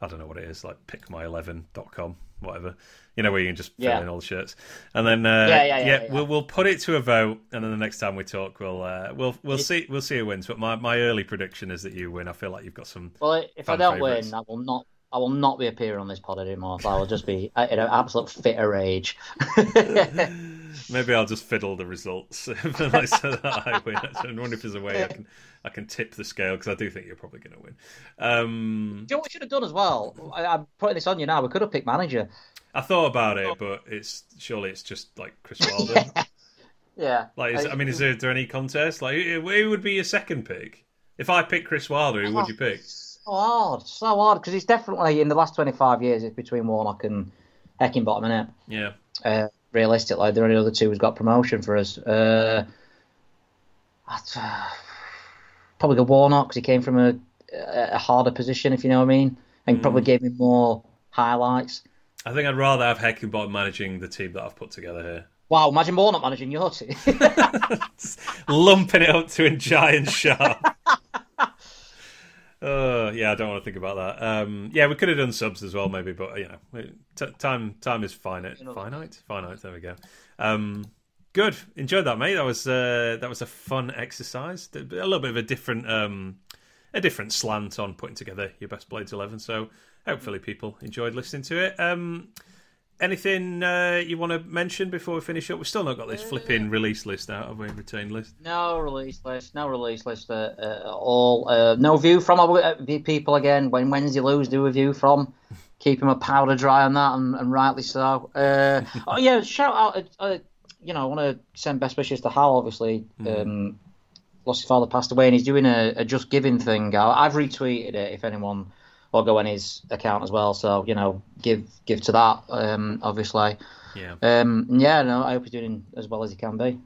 I don't know what it is, like pickmy11.com, whatever. You know where you can just fill yeah. in all the shirts, and then uh, yeah, yeah, yeah, yeah, we'll we'll put it to a vote, and then the next time we talk, we'll uh, we'll we'll see we'll see who wins. But my, my early prediction is that you win. I feel like you've got some. Well, if I don't favorites. win, I will not I will not be appearing on this pod anymore. So I will just be in an absolute fit of rage. Maybe I'll just fiddle the results so that I win. I wonder if there's a way I can I can tip the scale because I do think you're probably going to win. Um, do you know what we should have done as well? I, am putting this on you now. We could have picked manager. I thought about it, but it's surely it's just like Chris Wilder. yeah. yeah. Like, is, I mean, is there, is there, any contest? Like, who would be your second pick? If I pick Chris Wilder, who would you pick? So hard, so hard because it's definitely in the last 25 years it's between Warnock and Heckingbottom, isn't it? Yeah. Uh, realistically, there are the only other two who's got promotion for us. Uh, uh, probably the Warnock because he came from a, a harder position, if you know what I mean, and mm. probably gave me more highlights. I think I'd rather have Heckingbottom managing the team that I've put together here. Wow, imagine Warnock managing your team. Lumping it up to a giant sharp. Uh, yeah, I don't want to think about that. Um, yeah, we could have done subs as well, maybe, but you know, t- time time is finite. Finite, finite. There we go. Um, good, enjoyed that, mate. That was uh, that was a fun exercise. A little bit of a different um, a different slant on putting together your best blades eleven. So hopefully people enjoyed listening to it. Um, Anything uh, you want to mention before we finish up? We've still not got this flipping release list out, have we? Retained list? No release list. No release list at uh, uh, all. Uh, no view from uh, people again. When Wednesday lose, do a view from. Keep him a powder dry on that, and, and rightly so. Uh, oh yeah, shout out. you know, I want to send best wishes to Hal. Obviously, mm. um, lost his father, passed away, and he's doing a, a Just Giving thing. I, I've retweeted it. If anyone go on his account as well. So you know, give give to that. Um, obviously. Yeah. Um, yeah. No, I hope he's doing as well as he can be.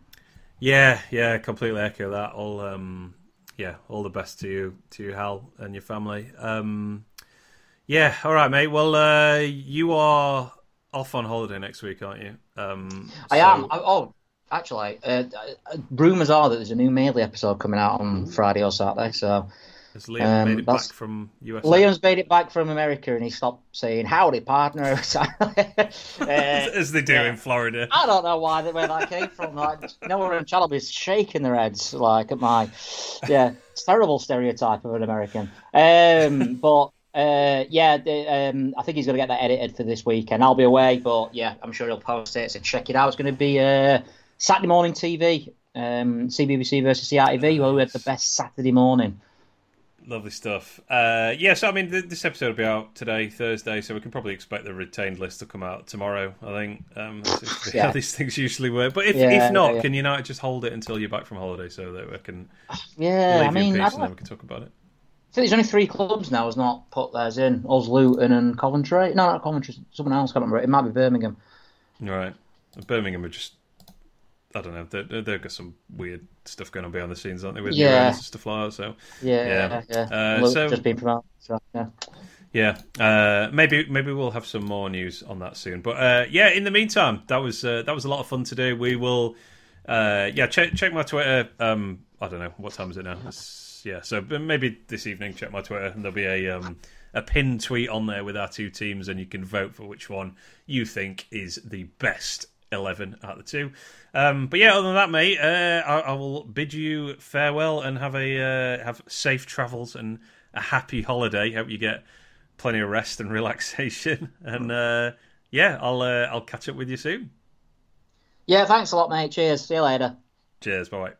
Yeah, yeah, completely echo that. All, um, yeah, all the best to you, to you, Hal, and your family. Um, yeah, all right, mate. Well, uh, you are off on holiday next week, aren't you? Um, I am. oh, actually, uh, uh, rumours are that there's a new Mailey episode coming out on Friday or Saturday. So has Liam um, made it back from US? Liam's made it back from America, and he stopped saying "Howdy, partner" uh, as they do yeah. in Florida. I don't know why where that came from. Like, Noah and Chalabi is shaking their heads like at my, yeah, terrible stereotype of an American. Um, but uh, yeah, the, um, I think he's going to get that edited for this week, and I'll be away. But yeah, I'm sure he'll post it. So check it out. It's going to be uh, Saturday morning TV, um, CBBC versus CITV. Well, we had the best Saturday morning. Lovely stuff. Uh, yeah, so I mean, this episode will be out today, Thursday, so we can probably expect the retained list to come out tomorrow. I think um, yeah. how these things usually work. But if yeah, if not, yeah, can United just hold it until you're back from holiday so that we can yeah, I mean, I and then we can talk about it. I think there's only three clubs now has not put theirs in: Us, Luton, and Coventry. No, not Coventry. Someone else. can't remember. It might be Birmingham. Right. Birmingham are just I don't know. They, they've got some weird stuff going on behind the scenes, aren't they? With yeah. stuff like that. So yeah, yeah. yeah. Uh, so just being promoted. So, yeah. Yeah, uh, maybe maybe we'll have some more news on that soon. But uh, yeah, in the meantime, that was uh, that was a lot of fun to do. We will, uh, yeah, check check my Twitter. Um, I don't know what time is it now. It's, yeah, so maybe this evening check my Twitter and there'll be a um, a pinned tweet on there with our two teams, and you can vote for which one you think is the best 11 out of the two. Um, but yeah, other than that, mate, uh, I, I, will bid you farewell and have a uh, have safe travels and a happy holiday. Hope you get plenty of rest and relaxation. And uh, yeah, I'll uh, I'll catch up with you soon. Yeah, thanks a lot, mate. Cheers. See you later. Cheers. Bye.